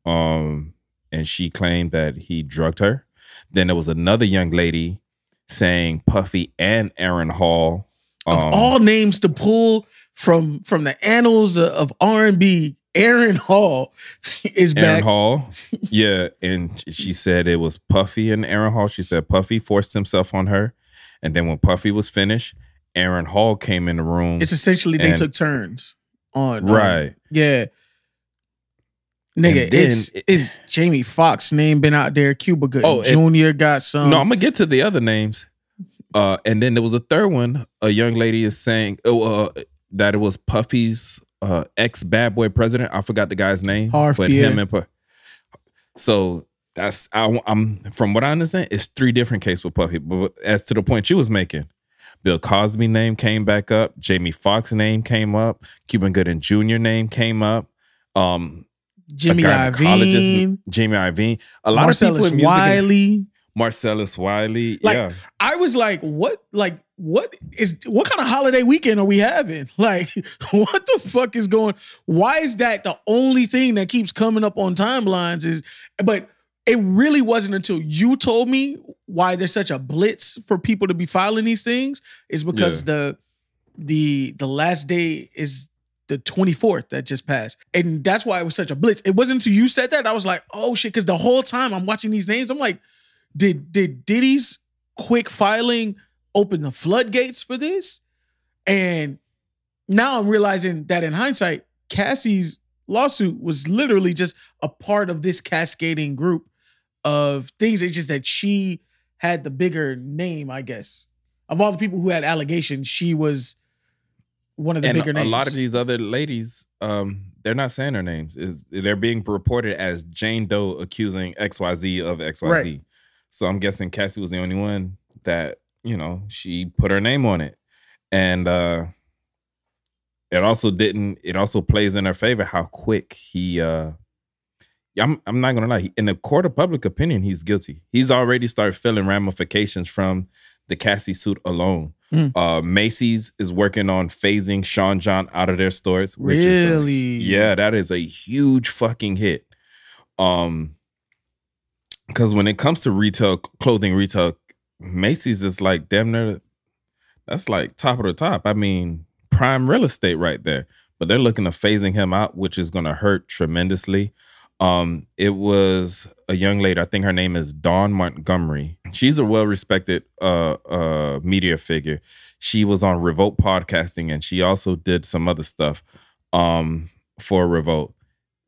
um and she claimed that he drugged her. Then there was another young lady saying puffy and aaron hall of um, all names to pull from from the annals of, of R&B, Aaron Hall <laughs> is Aaron back. Hall. Yeah. And she said it was Puffy and Aaron Hall. She said Puffy forced himself on her. And then when Puffy was finished, Aaron Hall came in the room. It's essentially they And- took turns on um, right. yeah. Nigga, And then it's it's Jamie Foxx name been out there. Cuba Gooding Oh, Jr. got some. no, I'm gonna get to the other names. Uh, and then there was a third one. A young lady is saying oh, uh, that it was Puffy's uh, ex bad boy president. I forgot the guy's name. Harf but him and Puff. So That's I, I'm from what I understand. It's three different cases with Puffy. But as to the point you was making, Bill Cosby name came back up. Jamie Foxx name came up. Cuban Gooding Jr. name came up. Um, Jimmy Iovine, Jimmy Iovine. A lot Marcellus of people in music. Wiley. Marcellus Wiley. Like, yeah. I was like, what? Like, what is? What kind of holiday weekend are we having? <laughs> Like, what the fuck is going? Why is that the only thing that keeps coming up on timelines? Is but it really wasn't until you told me why there's such a blitz for people to be filing these things is because the the the last day is the 24th that just passed. And that's why it was such a blitz. It wasn't until you said that I was like, oh shit, because the whole time I'm watching these names, I'm like, did did Diddy's quick filing open the floodgates for this? And now I'm realizing that in hindsight, Cassie's lawsuit was literally just a part of this cascading group of things. It's just that she had the bigger name, I guess. Of all the people who had allegations, she was one of the and bigger a names. A lot of these other ladies, um, they're not saying their names. Is they're being reported as Jane Doe accusing XYZ of XYZ. Right. So I'm guessing Cassie was the only one that, you know, she put her name on it. And uh it also didn't it also plays in her favor how quick he uh I'm I'm not gonna lie. In the court of public opinion, he's guilty. He's already started feeling ramifications from the Cassie suit alone. Mm. Uh Macy's is working on phasing Sean John out of their stores. Which Is a- Really? yeah, that is a huge fucking hit. Um because when it comes to retail clothing retail, Macy's is like damn near that's like top of the top. I mean, prime real estate right there. But they're looking to phasing him out, which is gonna hurt tremendously. Um, it was a young lady, I think her name is Dawn Montgomery. She's a well-respected uh uh media figure. She was on Revolt podcasting and she also did some other stuff um for Revolt.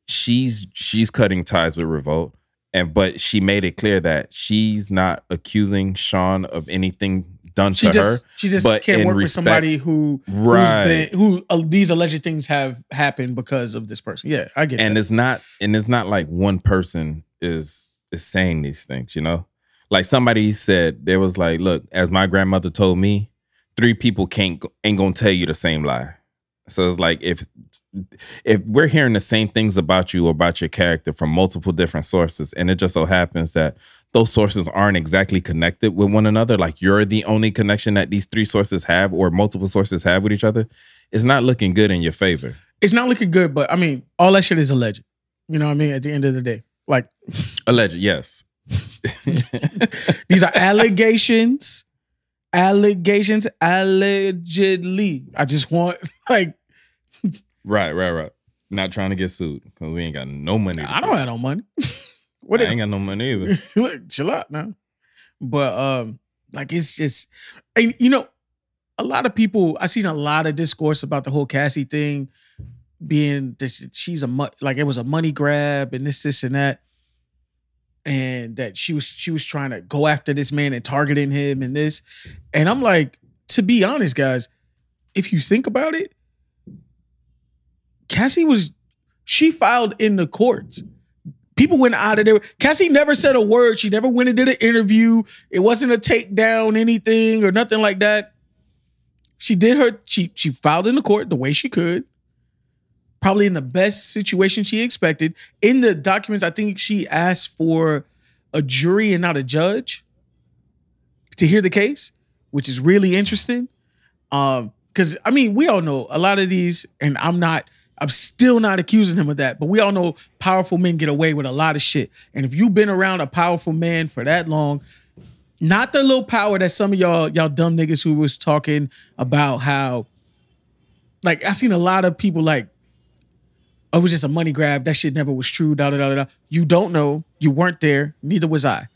She's she's cutting ties with Revolt. And but she made it clear that she's not accusing Sean of anything done She to just her. she just but can't work with somebody who Right. who's been who uh, these alleged things have happened because of this person. Yeah, I get it. and that. it's not and it's not like one person is is saying these things you know like somebody said there was like look as my grandmother told me three people can't ain't gonna tell you the same lie so it's like if if we're hearing the same things about you or about your character from multiple different sources and it just so happens that those sources aren't exactly connected with one another like you're the only connection that these three sources have or multiple sources have with each other it's not looking good in your favor It's not looking good, but I mean, all that shit is alleged. You know what I mean? At the end of the day, like <laughs> alleged yes <laughs> these are allegations, allegations, allegedly. I just want like Right, right, right. Not trying to get sued because we ain't got no money. I don't pay. have no money. <laughs> what I ain't got no money either. <laughs> Look, chill out now. But um, like it's just, and you know, a lot of people. I seen a lot of discourse about the whole Cassie thing being this. She's a like it was a money grab and this, this, and that, and that she was she was trying to go after this man and targeting him and this, and I'm like, to be honest, guys, if you think about it, Cassie was she filed in the courts people went out of there. Cassie never said a word. She never went and did an interview. It wasn't a takedown, anything or nothing like that. She did her. She she filed in the court the way she could. Probably in the best situation she expected. In the documents, I think she asked for a jury and not a judge to hear the case, which is really interesting. Um, because I mean, we all know a lot of these, and I'm not, I'm still not accusing him of that, but we all know powerful men get away with a lot of shit. And if you've been around a powerful man for that long, not the little power that some of y'all, y'all dumb niggas who was talking about how, like, I seen a lot of people like, oh, it was just a money grab. That shit never was true. Da da da da. You don't know. You weren't there. Neither was I.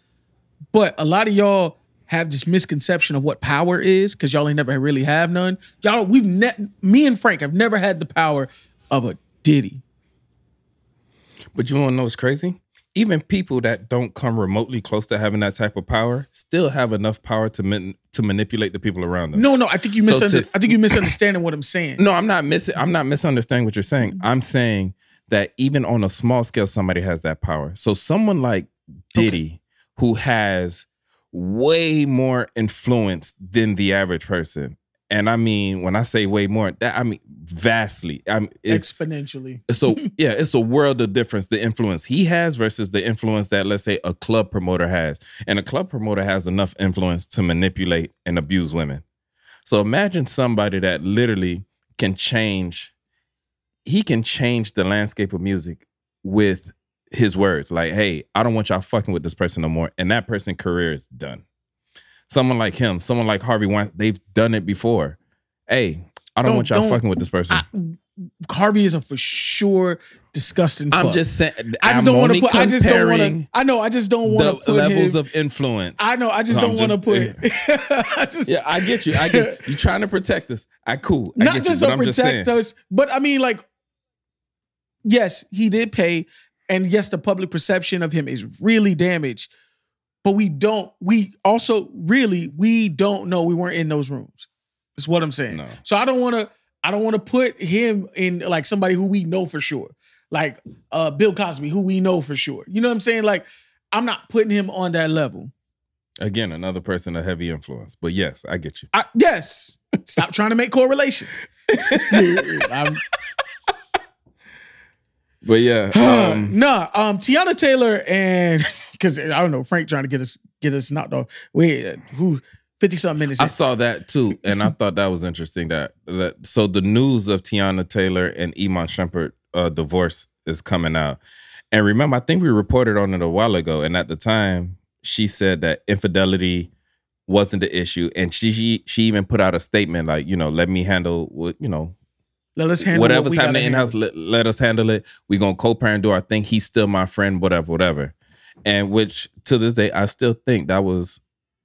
But a lot of y'all have this misconception of what power is because y'all ain't never really have none. Y'all, we've ne- me and Frank have never had the power of a Diddy. But you want to know what's crazy? Even people that don't come remotely close to having that type of power still have enough power to man- to manipulate the people around them. No, no, I think you So misunderstand. to- I think you misunderstanding what I'm saying. No, I'm not missing. I'm not misunderstanding what you're saying. Mm-hmm. I'm saying that even on a small scale, somebody has that power. So someone like Diddy, who has way more influence than the average person. And I mean, when I say way more, that I mean vastly. I'm Exponentially. <laughs> so <laughs> yeah, it's a world of difference. The influence he has versus the influence that let's say a club promoter has, and a club promoter has enough influence to manipulate and abuse women. So imagine somebody that literally can change. He can change the landscape of music with his words. Like, hey, I don't want y'all fucking with this person no more, and that person's career is done. Someone like him, someone like Harvey Weinstein, they've done it before. Hey, I don't, Don't- want y'all don't- fucking with this person. I, Harvey is a for sure disgusting. I'm just saying. I just I'm don't want to put. I just don't want to. I know. I just don't want to put levels him, of influence. I know. I just don't want to put. <laughs> I just. Yeah, I get you. I get you trying to protect us. I cool. I not get just you, to I'm just protect us, but I mean, like, yes, he did pay, and yes, the public perception of him is really damaged. But we don't. We also really we don't know. We weren't in those rooms. That's what I'm saying. No. So I don't want to. I don't want to put him in like somebody who we know for sure, like uh Bill Cosby, who we know for sure. You know what I'm saying? Like, I'm not putting him on that level. Again, another person a heavy influence. But yes, I get you. I, yes. Stop trying to make correlation. <laughs> I'm- But yeah, <sighs> um, nah, um, Teyana Taylor and <laughs> because I don't know, Frank trying to get us get us knocked off. Wait, who fifty something minutes? I in. saw that too, and I <laughs> thought that was interesting. That, that so the news of Teyana Taylor and Iman Shumpert uh, divorce is coming out, and remember, I think we reported on it a while ago, and at the time, she said that infidelity wasn't the issue, and she she, she even put out a statement like, you know, let me handle what you know Let us handle whatever's we gotta happening in house, let, let us handle it. we gonna co-parent, do our thing. He's still my friend, whatever, whatever. And which to this day, I still think that was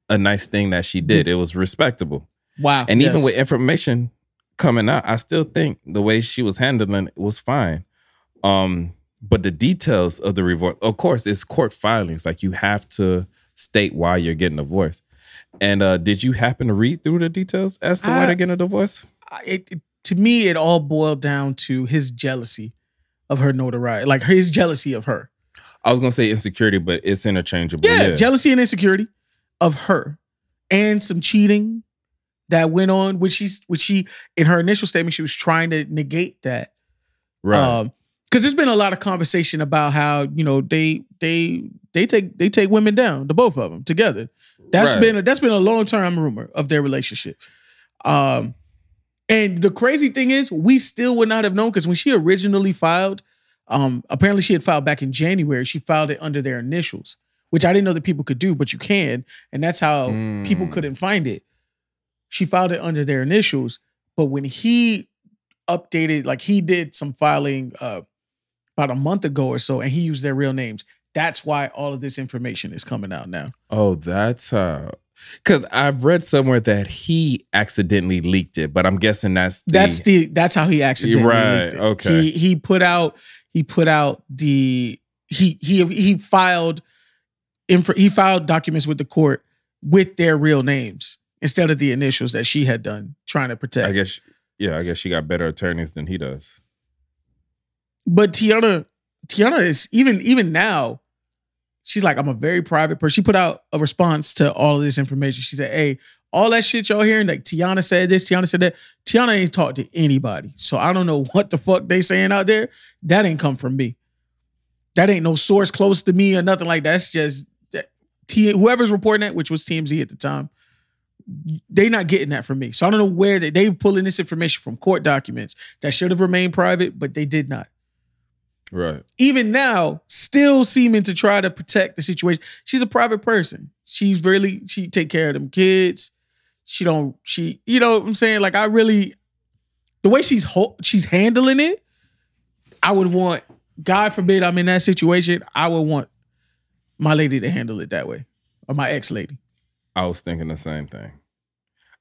a nice thing that she did. It was respectable. Wow, And even with information coming out, I still think the way she was handling it was fine. Um, but the details of the divorce, of course, it's court filings. Like you have to state why you're getting a divorce. And uh, did you happen to read through the details as to why they're getting a divorce? It, it- to me, it all boiled down to his jealousy of her notoriety, like his jealousy of her. I was gonna say insecurity, but it's interchangeable. Yeah, Yeah, jealousy and insecurity of her, and some cheating that went on, which she's, which she, in her initial statement, she was trying to negate that. right. Um, because there's been a lot of conversation about how you know they they they take they take women down, the both of them together. That's Right. been a, that's been a long term rumor of their relationship. Um, and the crazy thing is, we still would not have known because when she originally filed, um, apparently she had filed back in January. She filed it under their initials, which I didn't know that people could do, but you can, and that's how people Mm. couldn't find it. She filed it under their initials, but when he updated, like he did some filing uh, about a month ago or so, and he used their real names. That's why all of this information is coming out now. oh, that's how. Because I've read somewhere that he accidentally leaked it, but I'm guessing that's the, that's the that's how he accidentally Right, leaked it. okay. He he put out he put out the he he he filed he filed documents with the court with their real names instead of the initials that she had done trying to protect. I guess. Yeah, I guess she got better attorneys than he does. But Teyana, Teyana is even even now, she's like, I'm a very private person. She put out a response to all of this information. She said, Hey, all that shit y'all hearing, like Teyana said this, Teyana said that. Teyana ain't talked to anybody. So I don't know what the fuck they saying out there. That ain't come from me. That ain't no source close to me or nothing like that. That's just that T whoever's reporting that, which was TMZ at the time, they not getting that from me. So I don't know where they they pulling this information from court documents that should have remained private, but they did not Right. even now, still seeming to try to protect the situation. She's a private person. She's really she take care of them kids. She don't she you know what I'm saying like I really the way she's ho- she's handling it. I would want God forbid I'm in that situation. I would want my lady to handle it that way or my ex lady. I was thinking the same thing.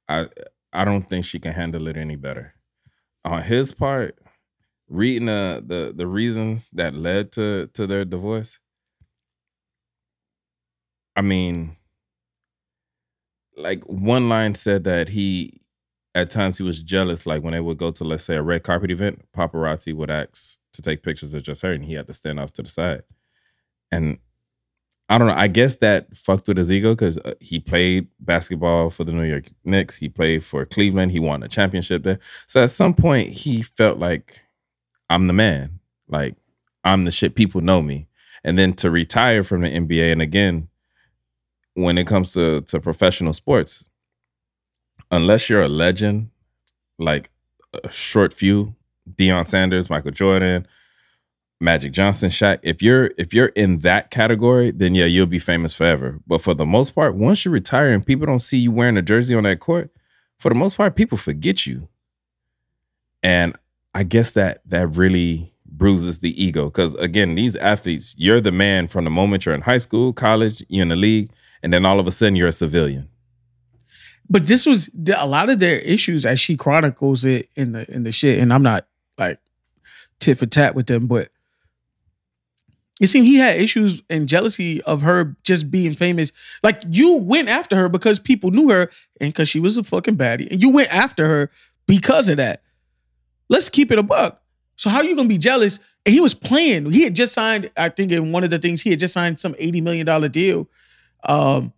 I I don't think she can handle it any better. On his part, reading the the the reasons that led to to their divorce. I mean, like one line said that he at times he was jealous, like when they would go to let's say a red carpet event, paparazzi would ask to take pictures of just her, and he had to stand off to the side. And I don't know. I guess that fucked with his ego because uh, he played basketball for the New York Knicks. He played for Cleveland. He won a championship there. So at some point, he felt like I'm the man. Like I'm the shit. People know me. And then to retire from the NBA, and again, when it comes to to professional sports, unless you're a legend, like a short few, Deion Sanders, Michael Jordan, Magic Johnson, Shaq. If you're if you're in that category, then yeah, you'll be famous forever. But for the most part, once you retire and people don't see you wearing a jersey on that court, for the most part, people forget you. And I guess that that really bruises the ego because again, these athletes, you're the man from the moment you're in high school, college, you're in the league, and then all of a sudden you're a civilian. But this was a lot of their issues as she chronicles it in the in the shit. And I'm not like tit for tat with them, but it seemed he had issues and jealousy of her just being famous. Like you went after her because people knew her and because she was a fucking baddie, and you went after her because of that. Let's keep it a buck. So how you gonna be jealous? And he was playing. He had just signed. I think in one of the things he had just signed some eighty million dollar deal, um,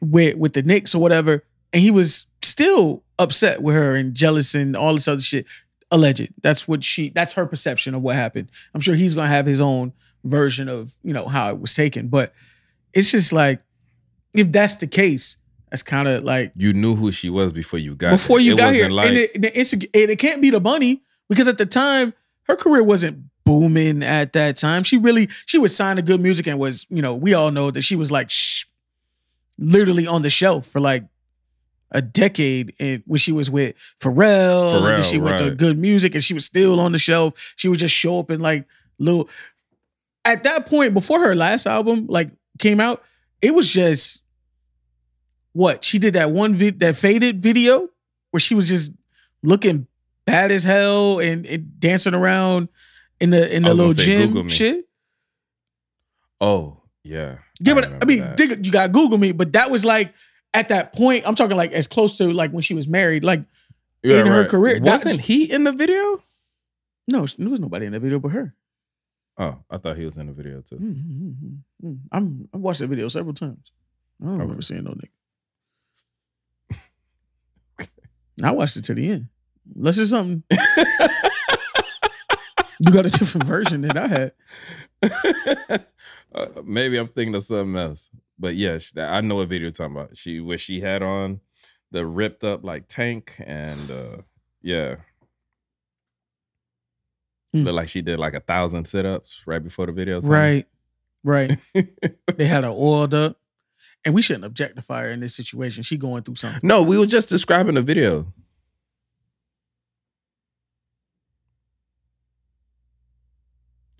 with with the Knicks or whatever, and he was still upset with her and jealous and all this other shit. Alleged. That's what she. That's her perception of what happened. I'm sure he's gonna have his own version of you know how it was taken, but it's just like if that's the case, that's kind of like You knew who she was before you got before you It got here, Like, and, it, and and it can't be the money because at the time her career wasn't booming at that time. She really she was signing G.O.O.D. Music and was you know we all know that she was like shh, literally on the shelf for like a decade and when she was with Pharrell, and Pharrell, she went to G.O.O.D. Music and she was still on the shelf. She would just show up in like little at that point before her last album like came out, it was just what she did that one vid that faded video where she was just looking bad as hell and, and dancing around in the in the little say, gym shit. oh yeah. Give it. I mean, that. dig- you got Google me, but that was like at that point. I'm talking like as close to like when she was married. Like in her career, Wasn't he in the video? no, there was nobody in the video but her. Oh, I thought he was in the video too. Mm, mm, mm, mm, mm. I'm I've watched the video several times. I don't remember seeing no nigga. <laughs> I watched it to the end. Unless it's something <laughs> you got a different version than I had. <laughs> uh, maybe I'm thinking of something else. But yeah, she- I know what video you're talking about. She where she had on the ripped up like tank and uh yeah. Hmm. Looked like she did like a thousand sit-ups right before the video. Right, right. <laughs> they had her oiled up, and we shouldn't objectify her in this situation. She going through something. no, we were just describing the video.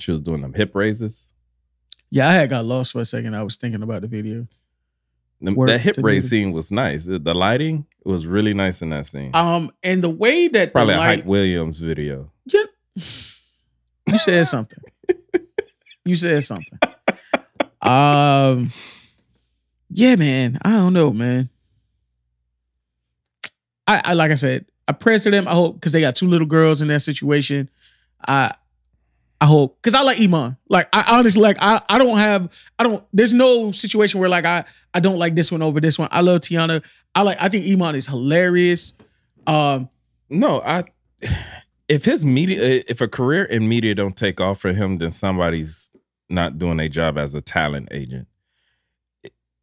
She was doing them hip raises. Yeah, I had got lost for a second. I was thinking about the video. The- that hip raise scene was nice. The lighting was really nice in that scene. Um, and the way that Probably the a light, Hype Williams video. Yeah. You said something. you said something. Um, yeah, man. I don't know, man. I, I like I said, I pray to them. I hope because they got two little girls in that situation. I I hope because I like Iman. Like I honestly like I I don't have I don't. There's no situation where like I I don't like this one over this one. I love Teyana. I like I think Iman is hilarious. Um, No, I <sighs> if his media if a career in media don't take off for him, then somebody's not doing a job as a talent agent.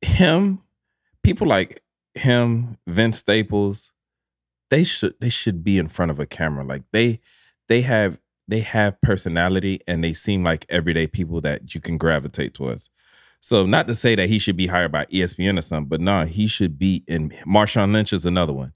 Him, people like him, Vince Staples, they should they should be in front of a camera. Like they they have they have personality and they seem like everyday people that you can gravitate towards. So not to say that he should be hired by ESPN or something, but no, he should be in Marshawn Lynch is another one.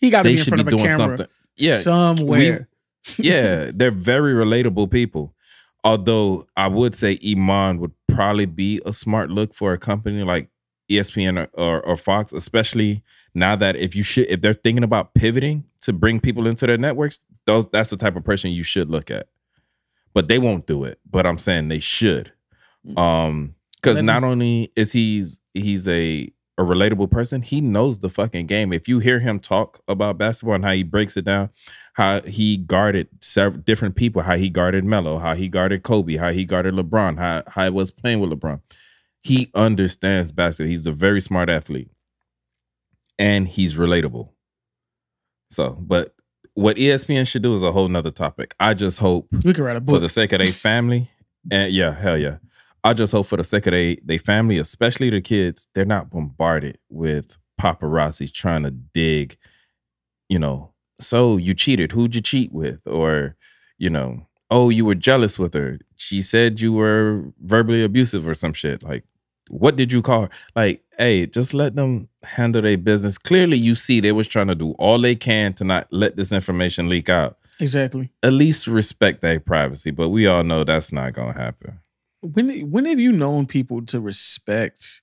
he got to They be in should front be of a doing camera something. Yeah, somewhere. <laughs> yeah, <laughs> they're very relatable people. Although I would say Iman would probably be a smart look for a company like ESPN or, or, or Fox, especially now that if you should if they're thinking about pivoting to bring people into their networks, those that's the type of person you should look at. But they won't do it. But I'm saying they should. Um because not only is he's he's a a relatable person, he knows the fucking game. If you hear him talk about basketball and how he breaks it down, how he guarded several different people, how he guarded Melo, how he guarded Kobe, how he guarded LeBron, how how he was playing with LeBron. He understands basketball. He's a very smart athlete. And he's relatable. So, but what ESPN should do is a whole nother topic. I just hope We could write a book for the sake of their family, and yeah, hell yeah. I just hope for the sake of they they family, especially the kids, they're not bombarded with paparazzi trying to dig, you know, so you cheated. Who'd you cheat with? Or, you know, oh, you were jealous with her. She said you were verbally abusive or some shit. Like, what did you call her? Like, hey, just let them handle their business. Clearly, you see they was trying to do all they can to not let this information leak out exactly. at least respect their privacy. But we all know that's not gonna happen. When when have you known people to respect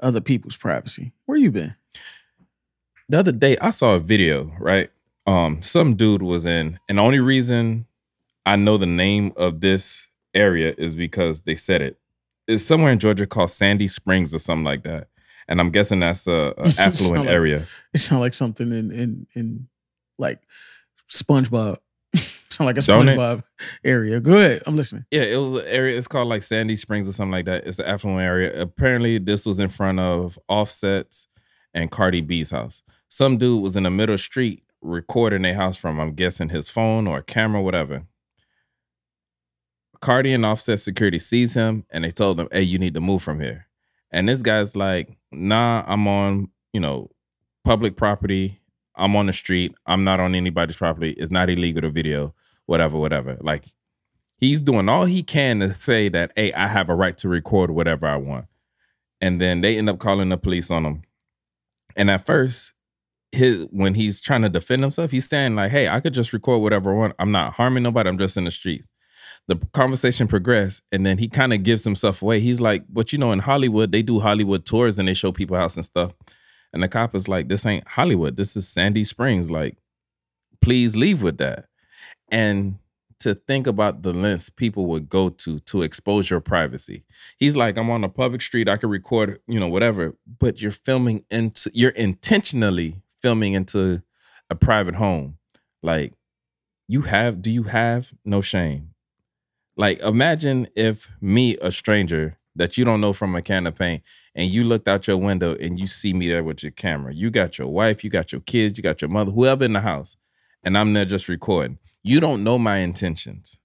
other people's privacy? Where you been? The other day I saw a video, right? Um, some dude was in, and the only reason I know the name of this area is because they said it. It's somewhere in Georgia called Sandy Springs or something like that. And I'm guessing that's a, a <laughs> affluent like- area. It sounds like something in in in like SpongeBob. <laughs> sound like a SpongeBob area. Go ahead. I'm listening. Yeah, it was an area. It's called like Sandy Springs or something like that. It's an affluent area. Apparently, this was in front of Offset's and Cardi B's house. Some dude was in the middle street recording their house from, I'm guessing, his phone or camera, whatever. Cardi and Offset security sees him and they told him, "Hey, you need to move from here." And this guy's like, "Nah, I'm on, you know, public property. I'm on the street. I'm not on anybody's property. It's not illegal to video, whatever, whatever." Like he's doing all he can to say that, hey, I have a right to record whatever I want. And then they end up calling the police on him. And at first, his when he's trying to defend himself, he's saying, like, hey, I could just record whatever I want. I'm not harming nobody, I'm just in the streets. The conversation progressed, and then he kind of gives himself away. He's like, but you know, in Hollywood, they do Hollywood tours and they show people house and stuff. And the cop is like, this ain't Hollywood. This is Sandy Springs. Like, please leave with that. And to think about the lengths people would go to to expose your privacy. He's like, I'm on a public street, I can record, you know, whatever, but you're filming into, you're intentionally filming into a private home. Like, you have, do you have no shame? Like, imagine if me, a stranger that you don't know from a can of paint, and you looked out your window and you see me there with your camera. You got your wife, you got your kids, you got your mother, whoever in the house, and I'm there just recording. You don't know my intentions.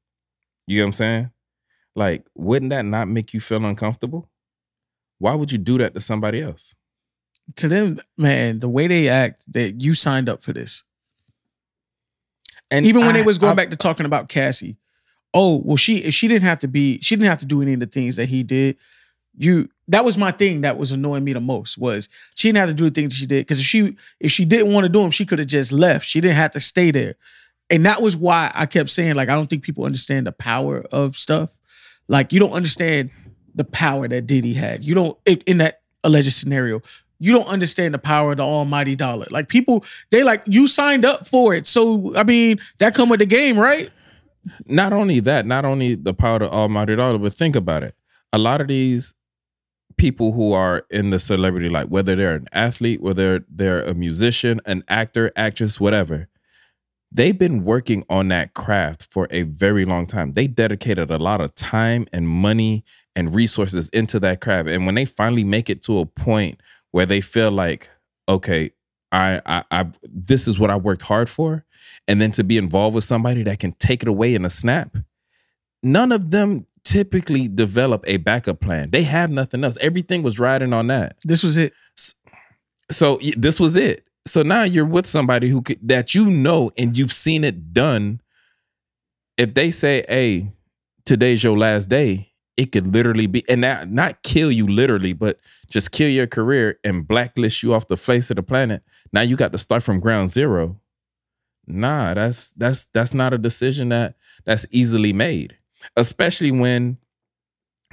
You know what I'm saying? Like, wouldn't that not make you feel uncomfortable? Why would you do that to somebody else? To them, man, the way they act, that you signed up for this. And Even when I- they was going I- back to talking about Cassie. Oh, well, she she didn't have to be, she didn't have to do any of the things that he did. You that was my thing that was annoying me the most was she didn't have to do the things she did. Because if she if she didn't want to do them, she could have just left. She didn't have to stay there. And that was why I kept saying, like, I don't think people understand the power of stuff. Like, you don't understand the power that Diddy had. You don't in- in that alleged scenario. You don't understand the power of the almighty dollar. Like people, they like you signed up for it. So I mean, that come with the game, right? Not only that, not only the power of Almighty Dollar, but think about it. A lot of these people who are in the celebrity life, whether they're an athlete, whether they're a musician, an actor, actress, whatever, they've been working on that craft for a very long time. They dedicated a lot of time and money and resources into that craft. And when they finally make it to a point where they feel like, okay, I, I, I, this is what I worked hard for, and then to be involved with somebody that can take it away in a snap. None of them typically develop a backup plan. They have nothing else. Everything was riding on that. This was it. So y- this was it. So now you're with somebody who could, that you know and you've seen it done. If they say, "Hey, today's your last day," it could literally be, and not not kill you literally, but just kill your career and blacklist you off the face of the planet. Now you got to start from ground zero. Nah, that's that's that's not a decision that that's easily made, especially when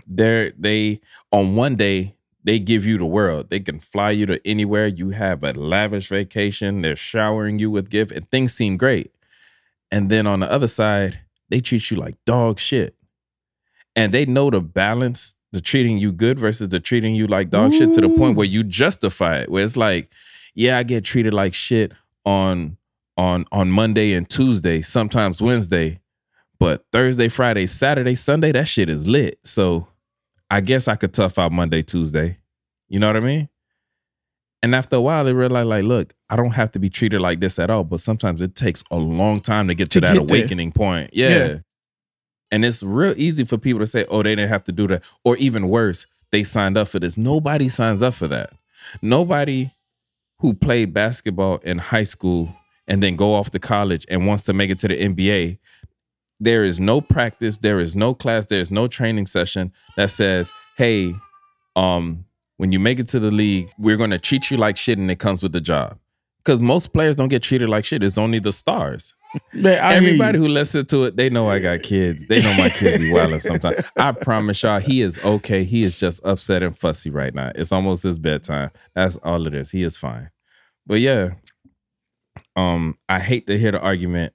they're they on one day they give you the world. They can fly you to anywhere. You have a lavish vacation. They're showering you with gifts, and things seem great. And then on the other side, they treat you like dog shit. And they know the balance the treating you good versus the treating you like dog shit to the point where mm. you justify it. Where it's like, yeah, I get treated like shit on on on Monday and Tuesday, sometimes Wednesday, but Thursday, Friday, Saturday, Sunday, that shit is lit. So I guess I could tough out Monday, Tuesday. You know what I mean? And after a while, they realize, like, look, I don't have to be treated like this at all. But sometimes it takes a long time to get to, To that get there. awakening point. Yeah. Yeah. And it's real easy for people to say, oh, they didn't have to do that. Or even worse, they signed up for this. Nobody signs up for that. Nobody who played basketball in high school and then go off to college and wants to make it to the NBA, there is no practice, there is no class, there is no training session that says, hey, um, when you make it to the league, we're gonna treat you like shit and it comes with the job. Because most players don't get treated like shit. It's only the stars. I Everybody who listens to it, they know I got kids. They know my kids be wilding <laughs> sometimes. I promise y'all, he is okay. He is just upset and fussy right now. It's almost his bedtime. That's all it is. He is fine. But yeah, um, I hate to hear the argument,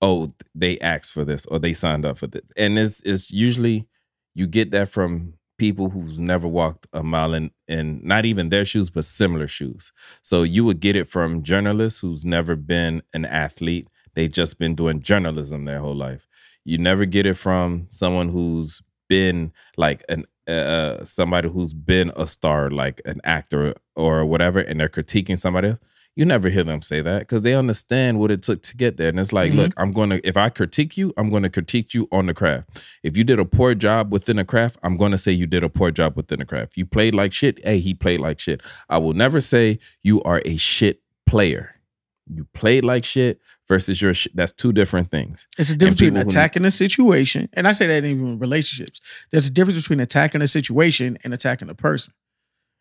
oh, they asked for this or they signed up for this. And it's it's usually you get that from people who's never walked a mile in, in not even their shoes, but similar shoes. So you would get it from journalists who's never been an athlete. They just been doing journalism their whole life. You never get it from someone who's been like an uh, somebody who's been a star, like an actor or whatever, and they're critiquing somebody else. You never hear them say that because they understand what it took to get there. And it's like, Mhm. look, I'm going to, if I critique you, I'm going to critique you on the craft. If you did a poor job within a craft, I'm going to say you did a poor job within a craft. You played like shit. Hey, he played like shit. I will never say you are a shit player. You played like shit versus your shit. That's two different things. It's a difference between attacking a situation, and I say that even in relationships. There's a difference between attacking a situation and attacking a person,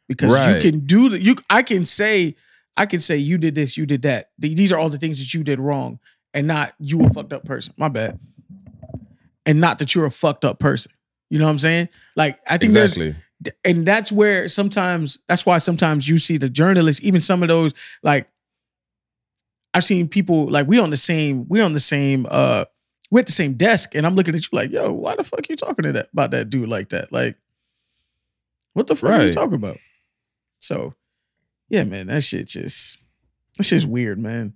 because Right. you can do the you. I can say, I can say you did this, you did that. These are all the things that you did wrong, and not you a fucked up person. My bad, and not that you're a fucked up person. You know what I'm saying? Like I think there's Exactly. and that's where sometimes that's why sometimes you see the journalists even some of those like i've seen people like we on the same we on the same uh we're at the same desk and i'm looking at you like yo why the fuck you talking to that about that dude like that like what the fuck are you Right. talking about so yeah man that shit just that shit's weird man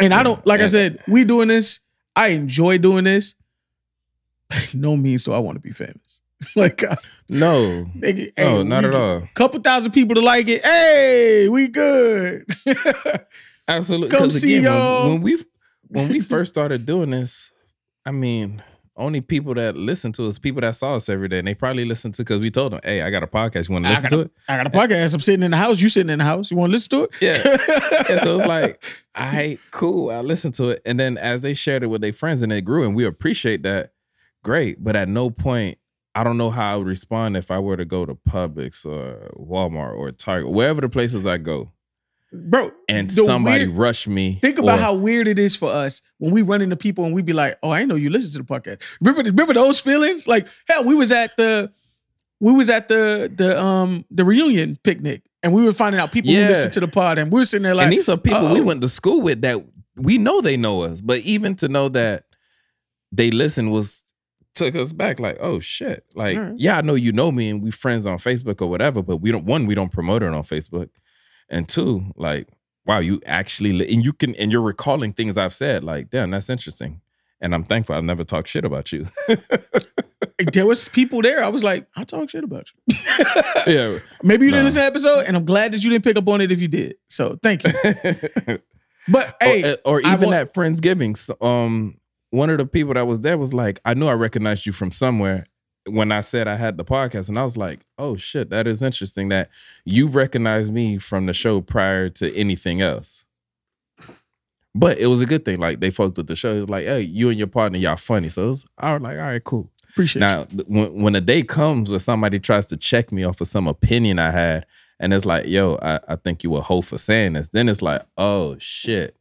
and i don't like i said we doing this i enjoy doing this <laughs> no means do i want to be famous <laughs> like I- No, Nigga, no, hey, not at all. Couple thousand people to like it. Hey, we good. <laughs> Absolutely. Come see again, when- y'all. When, we when we <laughs> first started doing this, I mean, only people that listen to us, people that saw us every day, and they probably listened to because we told them, "Hey, I got a podcast. You want to listen to it?" I got a podcast. I'm sitting in the house. You sitting in the house. You want to listen to it? Yeah. And so it's like, <laughs> all right, cool. I listened to it, and then as they shared it with their friends, and it grew, and we appreciate that. Great, but at no point. I don't know how I would respond if I were to go to Publix or Walmart or Target, wherever the places I go, bro. and somebody weird- rush me. Think about or- how weird it is for us when we run into people and we be like, "Oh, I know you listen to the podcast." Remember, remember those feelings? Like, hell, we was at the, we was at the the um the reunion picnic, and we were finding out people Yeah. who listen to the pod, and we were sitting there like, and these are people we uh-oh. went to school with that we know they know us, but even to know that they listen was took us back. Like, oh shit! Like, Alright. yeah, I know you know me, and we friends on Facebook or whatever, but we don't. One, we don't promote it on Facebook, and two, like, wow, you actually li- and you can and you're recalling things I've said. Like, damn, that's interesting. And I'm thankful I've never talked shit about you. there was people there. I was like, I talk shit about you. <laughs> yeah. Maybe you didn't listen to episode, and I'm glad that you didn't pick up on it if you did. So thank you. <laughs> But hey, or, or even want- at Friendsgiving, so, um, one of the people that was there was like, I knew I recognized you from somewhere when I said I had the podcast, and I was like, oh shit, that is interesting that you recognized me from the show prior to anything else. But it was a good thing. Like they fucked with the show. It was like, hey, you and your partner, y'all funny. So it was, I was like, all right, cool. appreciate Now, th- when when a day comes where somebody tries to check me off of some opinion I had, and it's like, yo, I, I think you were hoe for saying this, then it's like, oh shit.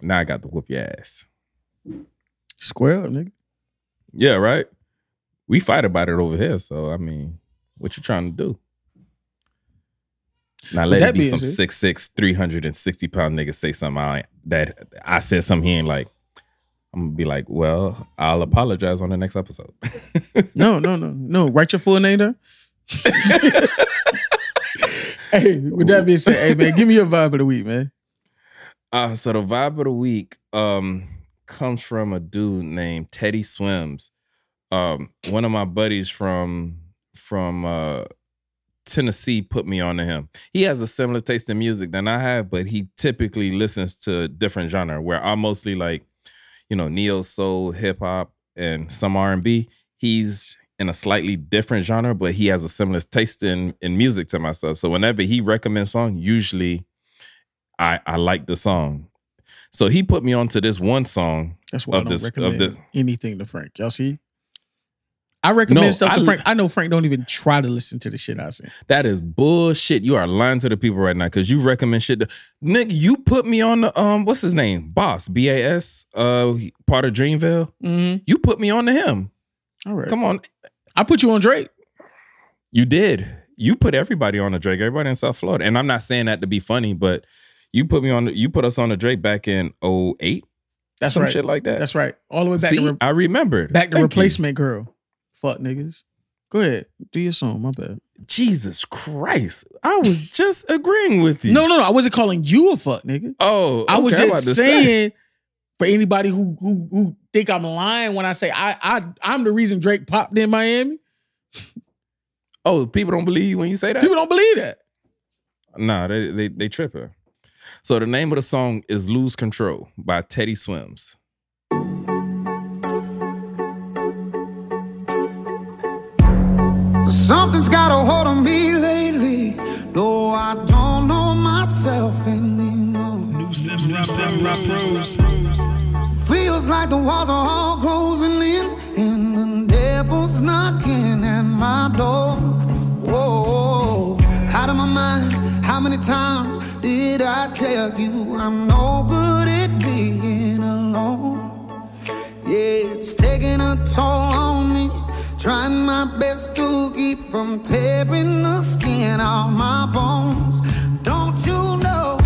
Now I got to whoop your ass. Square up, nigga. Yeah, right. We fight about it over here. So I mean, what you trying to do? Now let it be being some six six, 360 pound nigga say something I that I said something he ain't like. I'm I'm gonna be like, well, I'll apologize on the next episode. <laughs> No, no, no, no. Write your full name down. <laughs> hey, with that being said, hey man, give me your vibe of the week, man. Uh, so the vibe of the week um comes from a dude named Teddy Swims. Um, one of my buddies from from uh Tennessee put me on to him. He has a similar taste in music than I have, but he typically listens to different genre where I'm mostly like, you know, neo soul, hip hop, and some R and B. He's in a slightly different genre, but he has a similar taste in in music to myself. So whenever he recommends song, usually I I like the song. So he put me onto this one song. That's why I Of don't this- of recommend this- anything to Frank. Y'all see? I recommend No, stuff I to Frank. I know Frank don't even try to listen to the shit I say. That is bullshit. You are lying to the people right now because you recommend shit. To, nigga, you put me on the um, what's his name? Bas, B A S, uh, part of Dreamville. Mm-hmm. You put me on to him. All right. Come on, I put you on Drake. you did. You put everybody on the Drake. Everybody in South Florida, and I'm not saying that to be funny, but you put me on. You put us on the Drake back in 08, That's some right. shit like that. That's right. All the way back See, to re- I remembered. back to Thank you. replacement girl. Fuck niggas. Go ahead. Do your song. My bad. Jesus Christ, I was just agreeing with you. No, no, no. I wasn't calling you a fuck nigga. Oh, I was okay, just to say. saying for anybody who who who think I'm lying when I say I I I'm the reason Drake popped in Miami. Oh, people don't believe you when you say that. People don't believe that. Nah, they they they tripping. So the name of the song is "Lose Control" by Teddy Swims. Something's got a hold on me lately. No, I don't know myself anymore. New Samurai Pros. Feels like the walls are all closing in, and the devil's knocking at my door. Whoa, out of my mind. How many times did I tell you I'm no good at being alone? Yeah, it's taking a toll on. Trying my best to keep from tearing the skin off my bones. Don't you know?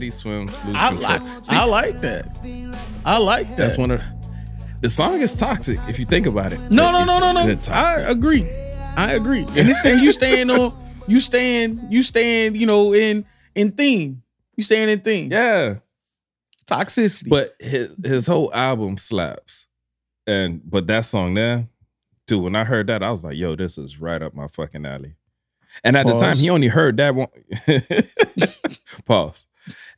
That Swims "Lose I Control." like See, I like that. I like that. that's one of the song is toxic if you think about it. No, no, no, no, no. I agree. I agree. And this and you staying on you staying you staying, you know, in in theme. You staying in theme. yeah, Toxicity. but his his whole album slaps, and but that song there, dude. When I heard that, I was like, "Yo, this is right up my fucking alley." And at the time, he only heard that one. <laughs> Pause.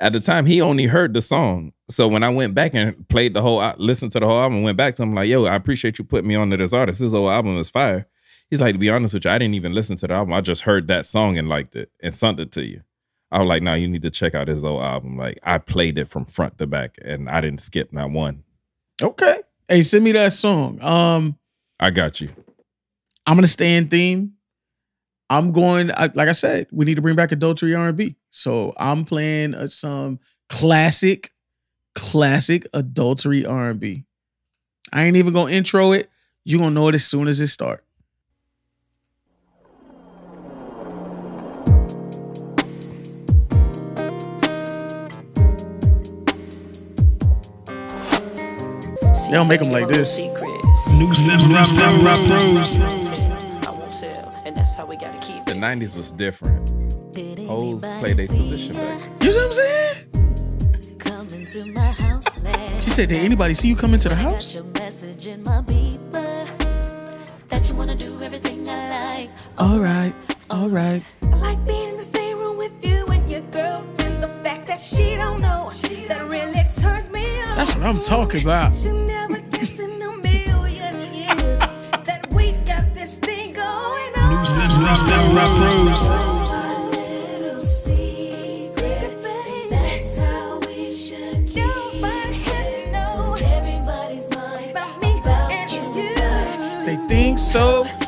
At the time, he only heard the song. So when I went back and played the whole, I listened to the whole album, went back to him like, "Yo, I appreciate you putting me on to this artist. This whole album is fire." He's like, "To be honest with you, I didn't even listen to the album. I just heard that song and liked it and sent it to you." I was like, "No, you need to check out his old album. Like, I played it from front to back, and I didn't skip not one. okay. Hey, send me that song. Um, I got you. I'm gonna stay in theme. I'm going. I, like I said, we need to bring back adultery R&B. So I'm playing uh, some classic, classic adultery R&B. I ain't even gonna intro it. You gonna know it as soon as it start. They don't make 'em like this. New Samurai Pros. The '90s was different. Hoes play their position back. You see what I'm saying? She said, Did anybody see you come into the house? Your message in my beeper that you wanna do everything I like. All right, all right. I like being in the same room with you and your girlfriend. The fact that she don't know she that really turns me on. That's what I'm talking about. You, you. but They think so.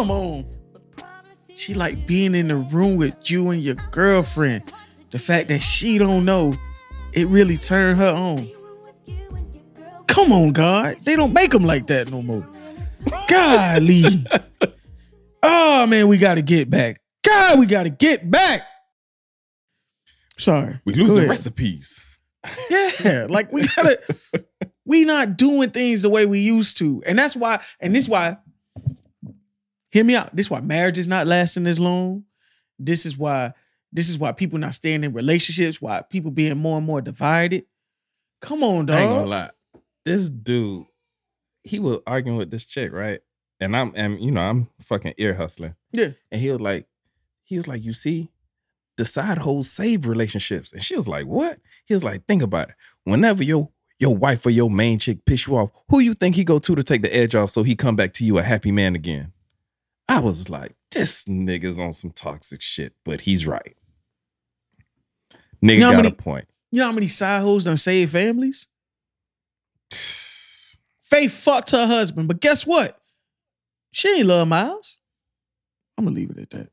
Come on. She like being in the room with you and your girlfriend. The fact that she don't know, it really turned her on. Come on, God. They don't make them like that no more. Golly. <laughs> oh man, we gotta get back. God, we gotta get back. Sorry. We losing recipes. Yeah, like we gotta, <laughs> we not doing things the way we used to, and that's why, and this why. Hear me out. This is why marriage is not lasting as long. This is why. This is why people not staying in relationships. Why people being more and more divided. Come on, dog. I ain't gonna lie. This dude, he was arguing with this chick, right? And I'm and you know, I'm fucking ear hustling. Yeah. And he was like, he was like, you see, the side hoes save relationships. And she was like, what? He was like, think about it. Whenever your your wife or your main chick piss you off, who you think he go to to take the edge off so he come back to you a happy man again? I was like, this nigga's on some toxic shit, but he's right. Nigga You know got many- a point. You know how many side hoes done save families? <sighs> Faith fucked her husband, but guess what? She ain't love Miles. I'm gonna leave it at that.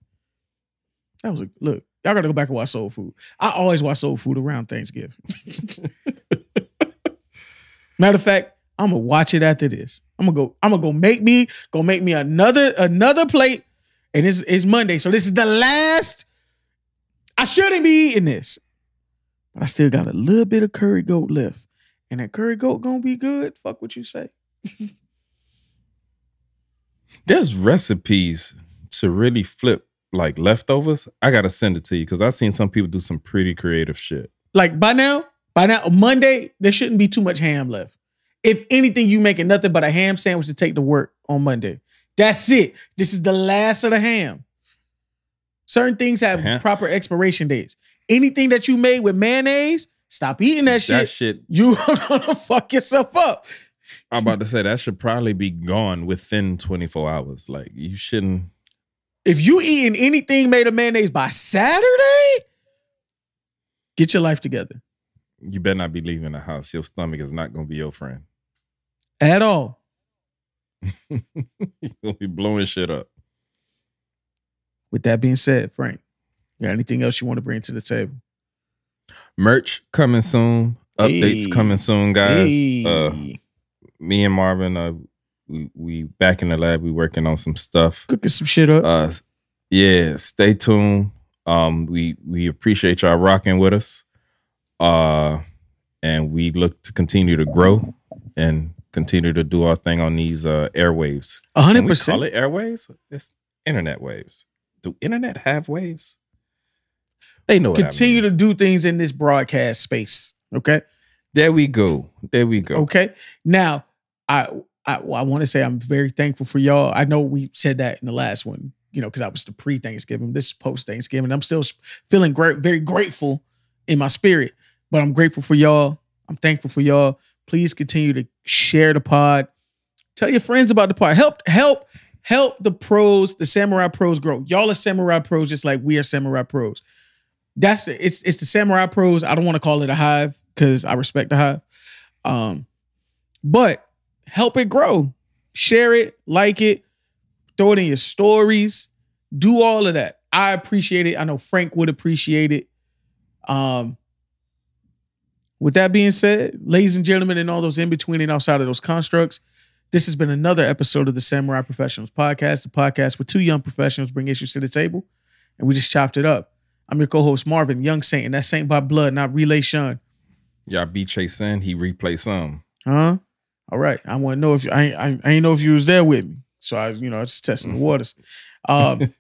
That was a look. Y'all gotta go back and watch Soul Food. I always watch Soul Food around Thanksgiving. <laughs> Matter of fact, I'm gonna watch it after this. I'm gonna go. I'm gonna go make me go make me another another plate, and it's it's Monday, so this is the last. I shouldn't be eating this, but I still got a little bit of curry goat left, and that curry goat gonna be good. Fuck what you say. <laughs> There's recipes to really flip like leftovers. I gotta send it to you because I've seen some people do some pretty creative shit. Like by now, by now Monday there shouldn't be too much ham left. If anything, you making nothing but a ham sandwich to take to work on Monday. That's it. This is the last of the ham. Certain things have Ham? proper expiration dates. Anything that you made with mayonnaise, stop eating that shit. That shit, you are <laughs> gonna fuck yourself up. I'm about to say that should probably be gone within 24 hours. Like you shouldn't. If you eating anything made of mayonnaise by Saturday, get your life together. You better not be leaving the house. Your stomach is not gonna be your friend. At all. <laughs> You're gonna be blowing shit up. With that being said, Frank, you got anything else you want to bring to the table? Merch coming soon. Updates Hey. coming soon, guys. Uh, me and Marvin, uh, we we back in the lab. We working on some stuff. cooking some shit up. uh yeah stay tuned um we we appreciate y'all rocking with us uh and we look to continue to grow and continue to do our thing on these uh airwaves A hundred we call percent. it airwaves it's internet waves do internet have waves they know Continue I mean. to do things in this broadcast space. Okay. there we go there we go Okay. Now, I I, I want to say I'm very thankful for y'all. I know we said that in the last one, you know, because I was the pre Thanksgiving. This is post Thanksgiving. I'm still feeling great, very grateful in my spirit. But I'm grateful for y'all. I'm thankful for y'all. Please continue to share the pod. Tell your friends about the pod. Help, help, help the pros, the samurai pros grow. Y'all are samurai pros, just like we are samurai pros. That's the it's it's the samurai pros. I don't want to call it a hive because I respect the hive. Um, but help it grow. Share it, like it, throw it in your stories, do all of that. I appreciate it. I know Frank would appreciate it. Um, with that being said, ladies and gentlemen, and all those in between and outside of those constructs, this has been another episode of the Samurai Professionals Podcast, the podcast where two young professionals bring issues to the table, and we just chopped it up. I'm your co-host Marvin, Young Saint, and that's Saint by blood, not Relay Sean. y'all beat Chase in he replay some Huh? All right. I want to know if you, I, ain't- I, ain't- I ain't know if you was there with me. So I, you know, I was just testing the waters. <laughs> Um,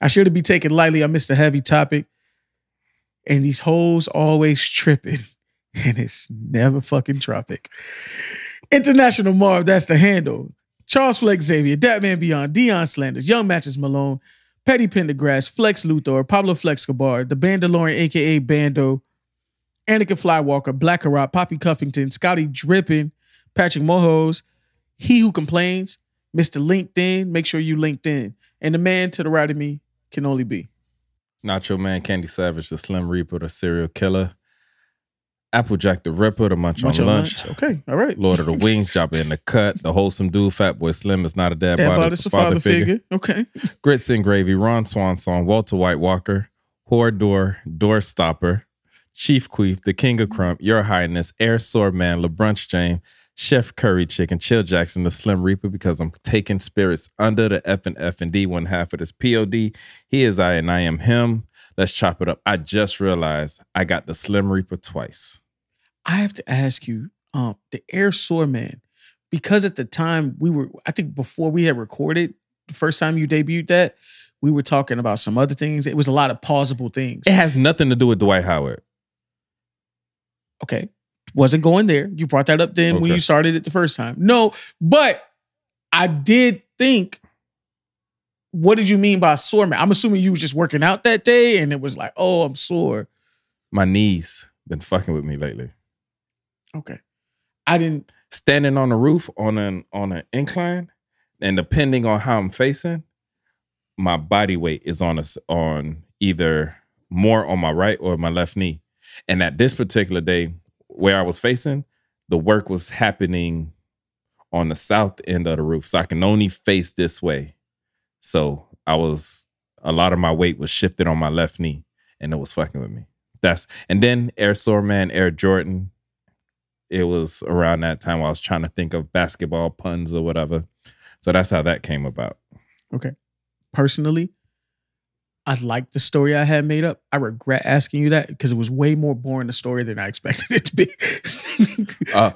I should have be taken lightly. I missed a heavy topic. And these hoes always tripping, <laughs> and it's never fucking tropic. International Marv, that's the handle. Charles Flex Xavier, Datman Beyond, Dion Slanders, Young Matches Malone, Petty Pendergrass, Flex Luthor, Pablo Flex Gabar, The Bandalorian, aka Bando, Anakin Flywalker, Black Rock, Poppy Cuffington, Scotty Drippin, Patrick Mohos, He Who Complains, Mr. LinkedIn, make sure you LinkedIn. And the man to the right of me can only be. Nacho Man, Candy Savage, the Slim Reaper, the serial killer, Applejack the Ripper, the Munch, Munch on on Lunch, lunch. Okay, all right. Lord of the <laughs> Wings, Jabba in the Cut, the wholesome dude, Fat Boy Slim is not a dad, Dad bod, bod it's a father, figure. Okay. Grits and Gravy, Ron Swanson, Walter White Walker, Whore Door, Door Stopper, Chief Queef, the King of Crump, Your Highness, Air Sore Man, LeBrunch James, Chef Curry Chicken, Chill Jackson, the Slim Reaper, because I'm taking spirits under the F and F and D, one half of this POD. He is I and I am him. Let's chop it up. I just realized I got the Slim Reaper twice. I have to ask you, um, the Air Sore Man, because at the time we were, I think before we had recorded, the first time you debuted that, we were talking about some other things. It was a lot of plausible things. It has nothing to do with Dwight Howard. Okay. Wasn't going there. You brought that up then when you started it the first time. No, but I did think, what did you mean by sore man? I'm assuming you was just working out that day and it was like, oh, I'm sore. My knees been fucking with me lately. Okay. I didn't, standing on the roof on an on an incline, and depending on how I'm facing, my body weight is on us on either more on my right or my left knee. And at this particular day, where I was facing, the work was happening on the south end of the roof, so I can only face this way. So I was a lot of my weight was shifted on my left knee, and it was fucking with me. That's and then Air Sore Man, Air Jordan, it was around that time I was trying to think of basketball puns or whatever. So that's how that came about. okay. Personally, I like the story I had made up. I regret asking you that because it was way more boring a story than I expected it to be. <laughs> Uh,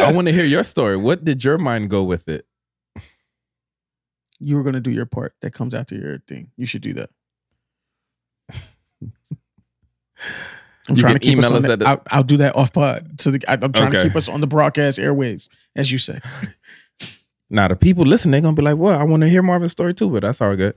I want to hear your story. What did your mind go with it? you were gonna do your part that comes after your thing. You should do that. <laughs> I'm You trying to keep us us the, at the- I'll, I'll do that off pod. So the, I, am trying to keep us on the broadcast airwaves, as you say. <laughs> Now the people listening, they're gonna be like, "Well, I want to hear Marvin's story too," but that's all good.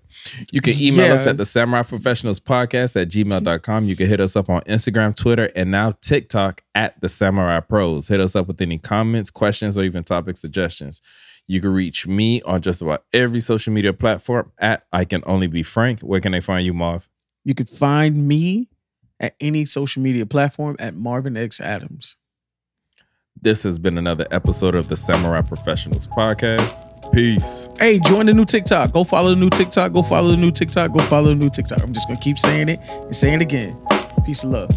You can email us at the Samurai Professionals Podcast at gmail.com. You can hit us up on Instagram, Twitter, and now TikTok at the Samurai Pros. Hit us up with any comments, questions, or even topic suggestions. You can reach me on just about every social media platform at I Can Only Be Frank. Where can they find you, Marv? You could find me at any social media platform at Marvin X Adams. This has been another episode of the Samurai Professionals Podcast. Peace. Hey, join the new TikTok. Go follow the new TikTok. Go follow the new TikTok. Go follow the new TikTok. I'm just gonna keep saying it and saying it again. Peace and love.